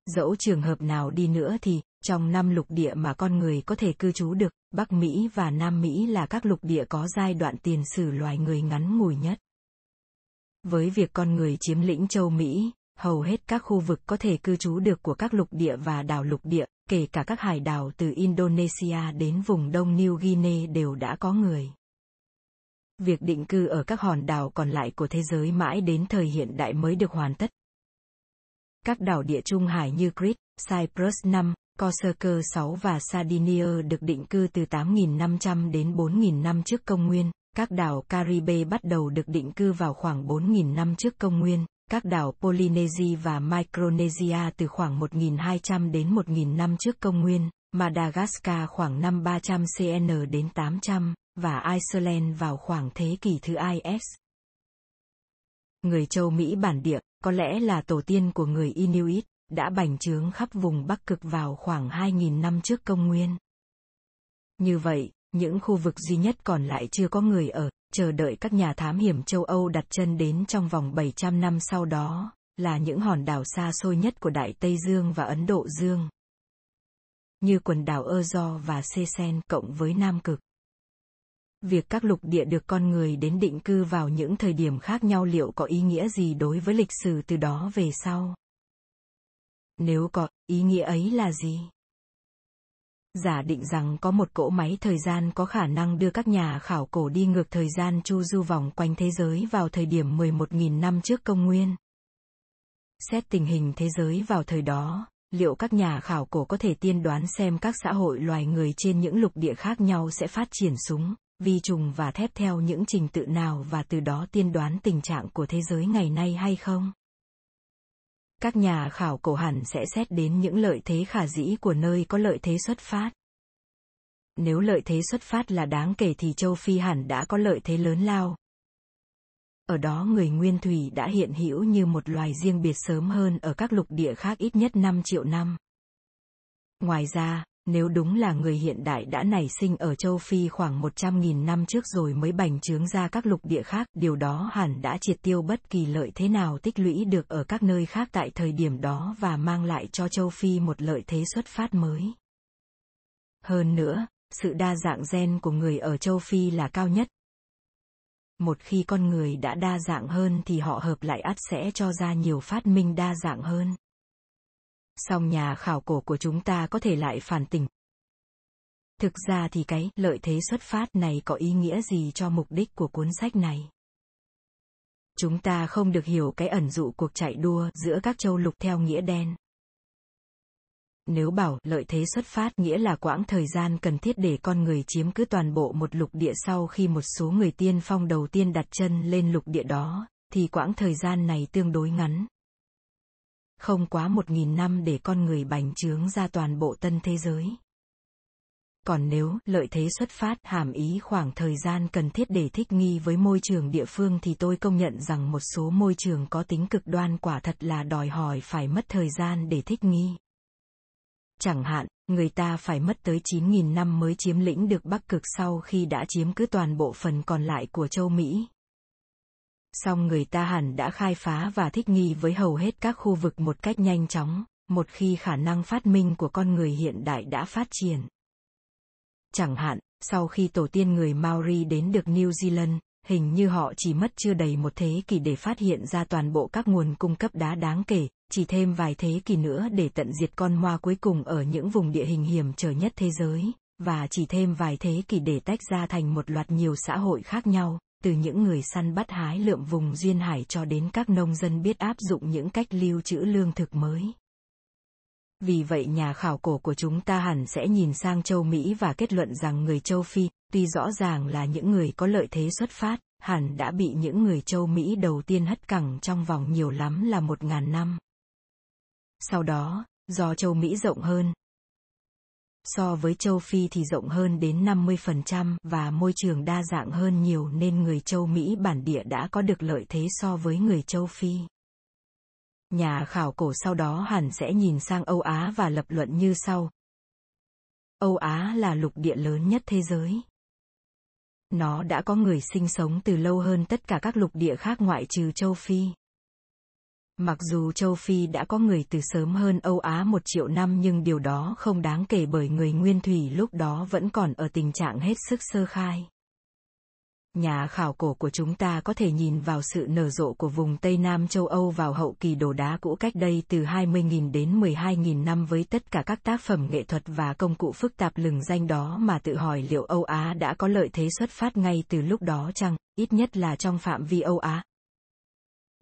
Dẫu trường hợp nào đi nữa thì, trong năm lục địa mà con người có thể cư trú được, Bắc Mỹ và Nam Mỹ là các lục địa có giai đoạn tiền sử loài người ngắn ngủi nhất. Với việc con người chiếm lĩnh châu Mỹ, hầu hết các khu vực có thể cư trú được của các lục địa và đảo lục địa, kể cả các hải đảo từ Indonesia đến vùng đông New Guinea đều đã có người. Việc định cư ở các hòn đảo còn lại của thế giới mãi đến thời hiện đại mới được hoàn tất. Các đảo địa Trung Hải như Crete, Cyprus 5, Corsica 6 và Sardinia được định cư từ 8.500 đến 4.000 năm trước công nguyên, các đảo Caribe bắt đầu được định cư vào khoảng 4.000 năm trước công nguyên, các đảo Polynesia và Micronesia từ khoảng 1.200 đến 1.000 năm trước công nguyên, Madagascar khoảng năm 300 CN đến 800, và Iceland vào khoảng thế kỷ thứ IS. Người châu Mỹ bản địa, có lẽ là tổ tiên của người Inuit, đã bành trướng khắp vùng Bắc Cực vào khoảng 2.000 năm trước công nguyên. Như vậy, những khu vực duy nhất còn lại chưa có người ở, chờ đợi các nhà thám hiểm châu Âu đặt chân đến trong vòng 700 năm sau đó, là những hòn đảo xa xôi nhất của Đại Tây Dương và Ấn Độ Dương. Như quần đảo Azo và Seychelles cộng với Nam Cực. Việc các lục địa được con người đến định cư vào những thời điểm khác nhau liệu có ý nghĩa gì đối với lịch sử từ đó về sau? Nếu có, ý nghĩa ấy là gì? Giả định rằng có một cỗ máy thời gian có khả năng đưa các nhà khảo cổ đi ngược thời gian chu du vòng quanh thế giới vào thời điểm 11.000 năm trước công nguyên. Xét tình hình thế giới vào thời đó, liệu các nhà khảo cổ có thể tiên đoán xem các xã hội loài người trên những lục địa khác nhau sẽ phát triển súng, vi trùng và thép theo những trình tự nào và từ đó tiên đoán tình trạng của thế giới ngày nay hay không? Các nhà khảo cổ hẳn sẽ xét đến những lợi thế khả dĩ của nơi có lợi thế xuất phát. Nếu lợi thế xuất phát là đáng kể thì châu Phi hẳn đã có lợi thế lớn lao. Ở đó người Nguyên Thủy đã hiện hữu như một loài riêng biệt sớm hơn ở các lục địa khác ít nhất 5 triệu năm. Ngoài ra, nếu đúng là người hiện đại đã nảy sinh ở châu Phi khoảng 100.000 năm trước rồi mới bành trướng ra các lục địa khác, điều đó hẳn đã triệt tiêu bất kỳ lợi thế nào tích lũy được ở các nơi khác tại thời điểm đó và mang lại cho châu Phi một lợi thế xuất phát mới. Hơn nữa, sự đa dạng gen của người ở châu Phi là cao nhất. Một khi con người đã đa dạng hơn thì họ hợp lại ắt sẽ cho ra nhiều phát minh đa dạng hơn song nhà khảo cổ của chúng ta có thể lại phản tỉnh. Thực ra thì cái lợi thế xuất phát này có ý nghĩa gì cho mục đích của cuốn sách này? Chúng ta không được hiểu cái ẩn dụ cuộc chạy đua giữa các châu lục theo nghĩa đen. Nếu bảo lợi thế xuất phát nghĩa là quãng thời gian cần thiết để con người chiếm cứ toàn bộ một lục địa sau khi một số người tiên phong đầu tiên đặt chân lên lục địa đó, thì quãng thời gian này tương đối ngắn, không quá một nghìn năm để con người bành trướng ra toàn bộ tân thế giới. Còn nếu lợi thế xuất phát hàm ý khoảng thời gian cần thiết để thích nghi với môi trường địa phương thì tôi công nhận rằng một số môi trường có tính cực đoan quả thật là đòi hỏi phải mất thời gian để thích nghi. Chẳng hạn, người ta phải mất tới 9.000 năm mới chiếm lĩnh được Bắc Cực sau khi đã chiếm cứ toàn bộ phần còn lại của châu Mỹ, song người ta hẳn đã khai phá và thích nghi với hầu hết các khu vực một cách nhanh chóng, một khi khả năng phát minh của con người hiện đại đã phát triển. Chẳng hạn, sau khi tổ tiên người Maori đến được New Zealand, hình như họ chỉ mất chưa đầy một thế kỷ để phát hiện ra toàn bộ các nguồn cung cấp đá đáng kể, chỉ thêm vài thế kỷ nữa để tận diệt con hoa cuối cùng ở những vùng địa hình hiểm trở nhất thế giới, và chỉ thêm vài thế kỷ để tách ra thành một loạt nhiều xã hội khác nhau, từ những người săn bắt hái lượm vùng duyên hải cho đến các nông dân biết áp dụng những cách lưu trữ lương thực mới. Vì vậy nhà khảo cổ của chúng ta hẳn sẽ nhìn sang châu Mỹ và kết luận rằng người châu Phi, tuy rõ ràng là những người có lợi thế xuất phát, hẳn đã bị những người châu Mỹ đầu tiên hất cẳng trong vòng nhiều lắm là một ngàn năm. Sau đó, do châu Mỹ rộng hơn, so với châu Phi thì rộng hơn đến 50% và môi trường đa dạng hơn nhiều nên người châu Mỹ bản địa đã có được lợi thế so với người châu Phi. Nhà khảo cổ sau đó hẳn sẽ nhìn sang Âu Á và lập luận như sau. Âu Á là lục địa lớn nhất thế giới. Nó đã có người sinh sống từ lâu hơn tất cả các lục địa khác ngoại trừ châu Phi. Mặc dù châu Phi đã có người từ sớm hơn Âu Á một triệu năm nhưng điều đó không đáng kể bởi người nguyên thủy lúc đó vẫn còn ở tình trạng hết sức sơ khai. Nhà khảo cổ của chúng ta có thể nhìn vào sự nở rộ của vùng Tây Nam châu Âu vào hậu kỳ đồ đá cũ cách đây từ 20.000 đến 12.000 năm với tất cả các tác phẩm nghệ thuật và công cụ phức tạp lừng danh đó mà tự hỏi liệu Âu Á đã có lợi thế xuất phát ngay từ lúc đó chăng, ít nhất là trong phạm vi Âu Á.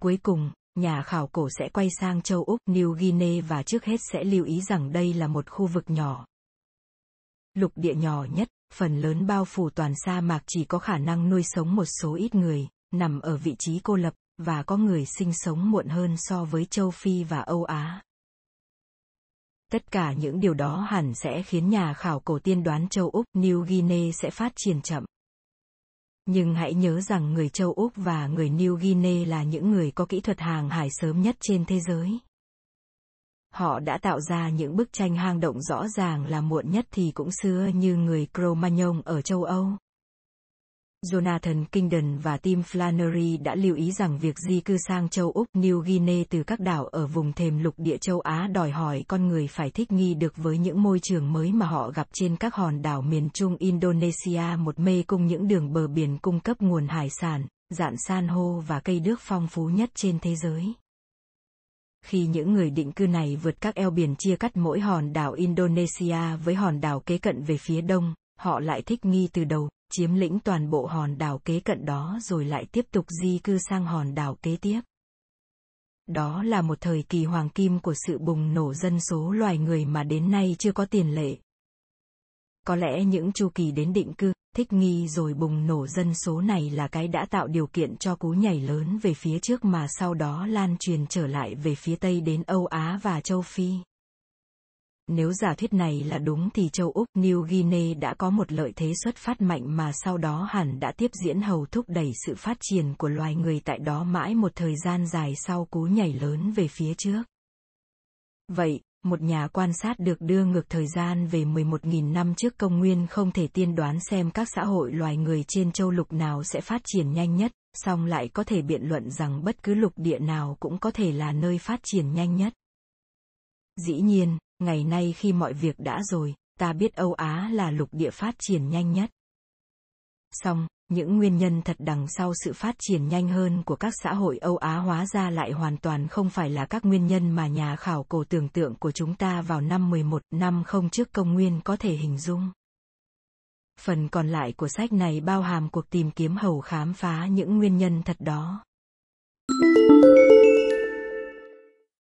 Cuối cùng, nhà khảo cổ sẽ quay sang châu Úc New Guinea và trước hết sẽ lưu ý rằng đây là một khu vực nhỏ. lục địa nhỏ nhất, phần lớn bao phủ toàn sa mạc chỉ có khả năng nuôi sống một số ít người, nằm ở vị trí cô lập, và có người sinh sống muộn hơn so với châu Phi và Âu Á. Tất cả những điều đó hẳn sẽ khiến nhà khảo cổ tiên đoán châu Úc New Guinea sẽ phát triển chậm. Nhưng hãy nhớ rằng người châu Úc và người New Guinea là những người có kỹ thuật hàng hải sớm nhất trên thế giới. Họ đã tạo ra những bức tranh hang động rõ ràng là muộn nhất thì cũng xưa như người Cro-Magnon ở châu Âu. Jonathan Kingdon và Tim Flannery đã lưu ý rằng việc di cư sang châu Úc New Guinea từ các đảo ở vùng thềm lục địa châu Á đòi hỏi con người phải thích nghi được với những môi trường mới mà họ gặp trên các hòn đảo miền trung Indonesia một mê cung những đường bờ biển cung cấp nguồn hải sản, dạn san hô và cây đước phong phú nhất trên thế giới. Khi những người định cư này vượt các eo biển chia cắt mỗi hòn đảo Indonesia với hòn đảo kế cận về phía đông, họ lại thích nghi từ đầu, chiếm lĩnh toàn bộ hòn đảo kế cận đó rồi lại tiếp tục di cư sang hòn đảo kế tiếp. Đó là một thời kỳ hoàng kim của sự bùng nổ dân số loài người mà đến nay chưa có tiền lệ. Có lẽ những chu kỳ đến định cư, thích nghi rồi bùng nổ dân số này là cái đã tạo điều kiện cho cú nhảy lớn về phía trước mà sau đó lan truyền trở lại về phía Tây đến Âu Á và châu Phi. Nếu giả thuyết này là đúng thì châu Úc New Guinea đã có một lợi thế xuất phát mạnh mà sau đó hẳn đã tiếp diễn hầu thúc đẩy sự phát triển của loài người tại đó mãi một thời gian dài sau cú nhảy lớn về phía trước. Vậy, một nhà quan sát được đưa ngược thời gian về 11.000 năm trước công nguyên không thể tiên đoán xem các xã hội loài người trên châu lục nào sẽ phát triển nhanh nhất, song lại có thể biện luận rằng bất cứ lục địa nào cũng có thể là nơi phát triển nhanh nhất. Dĩ nhiên, ngày nay khi mọi việc đã rồi, ta biết Âu Á là lục địa phát triển nhanh nhất. Song, những nguyên nhân thật đằng sau sự phát triển nhanh hơn của các xã hội Âu Á hóa ra lại hoàn toàn không phải là các nguyên nhân mà nhà khảo cổ tưởng tượng của chúng ta vào năm 11 năm không trước công nguyên có thể hình dung. Phần còn lại của sách này bao hàm cuộc tìm kiếm hầu khám phá những nguyên nhân thật đó. Thank you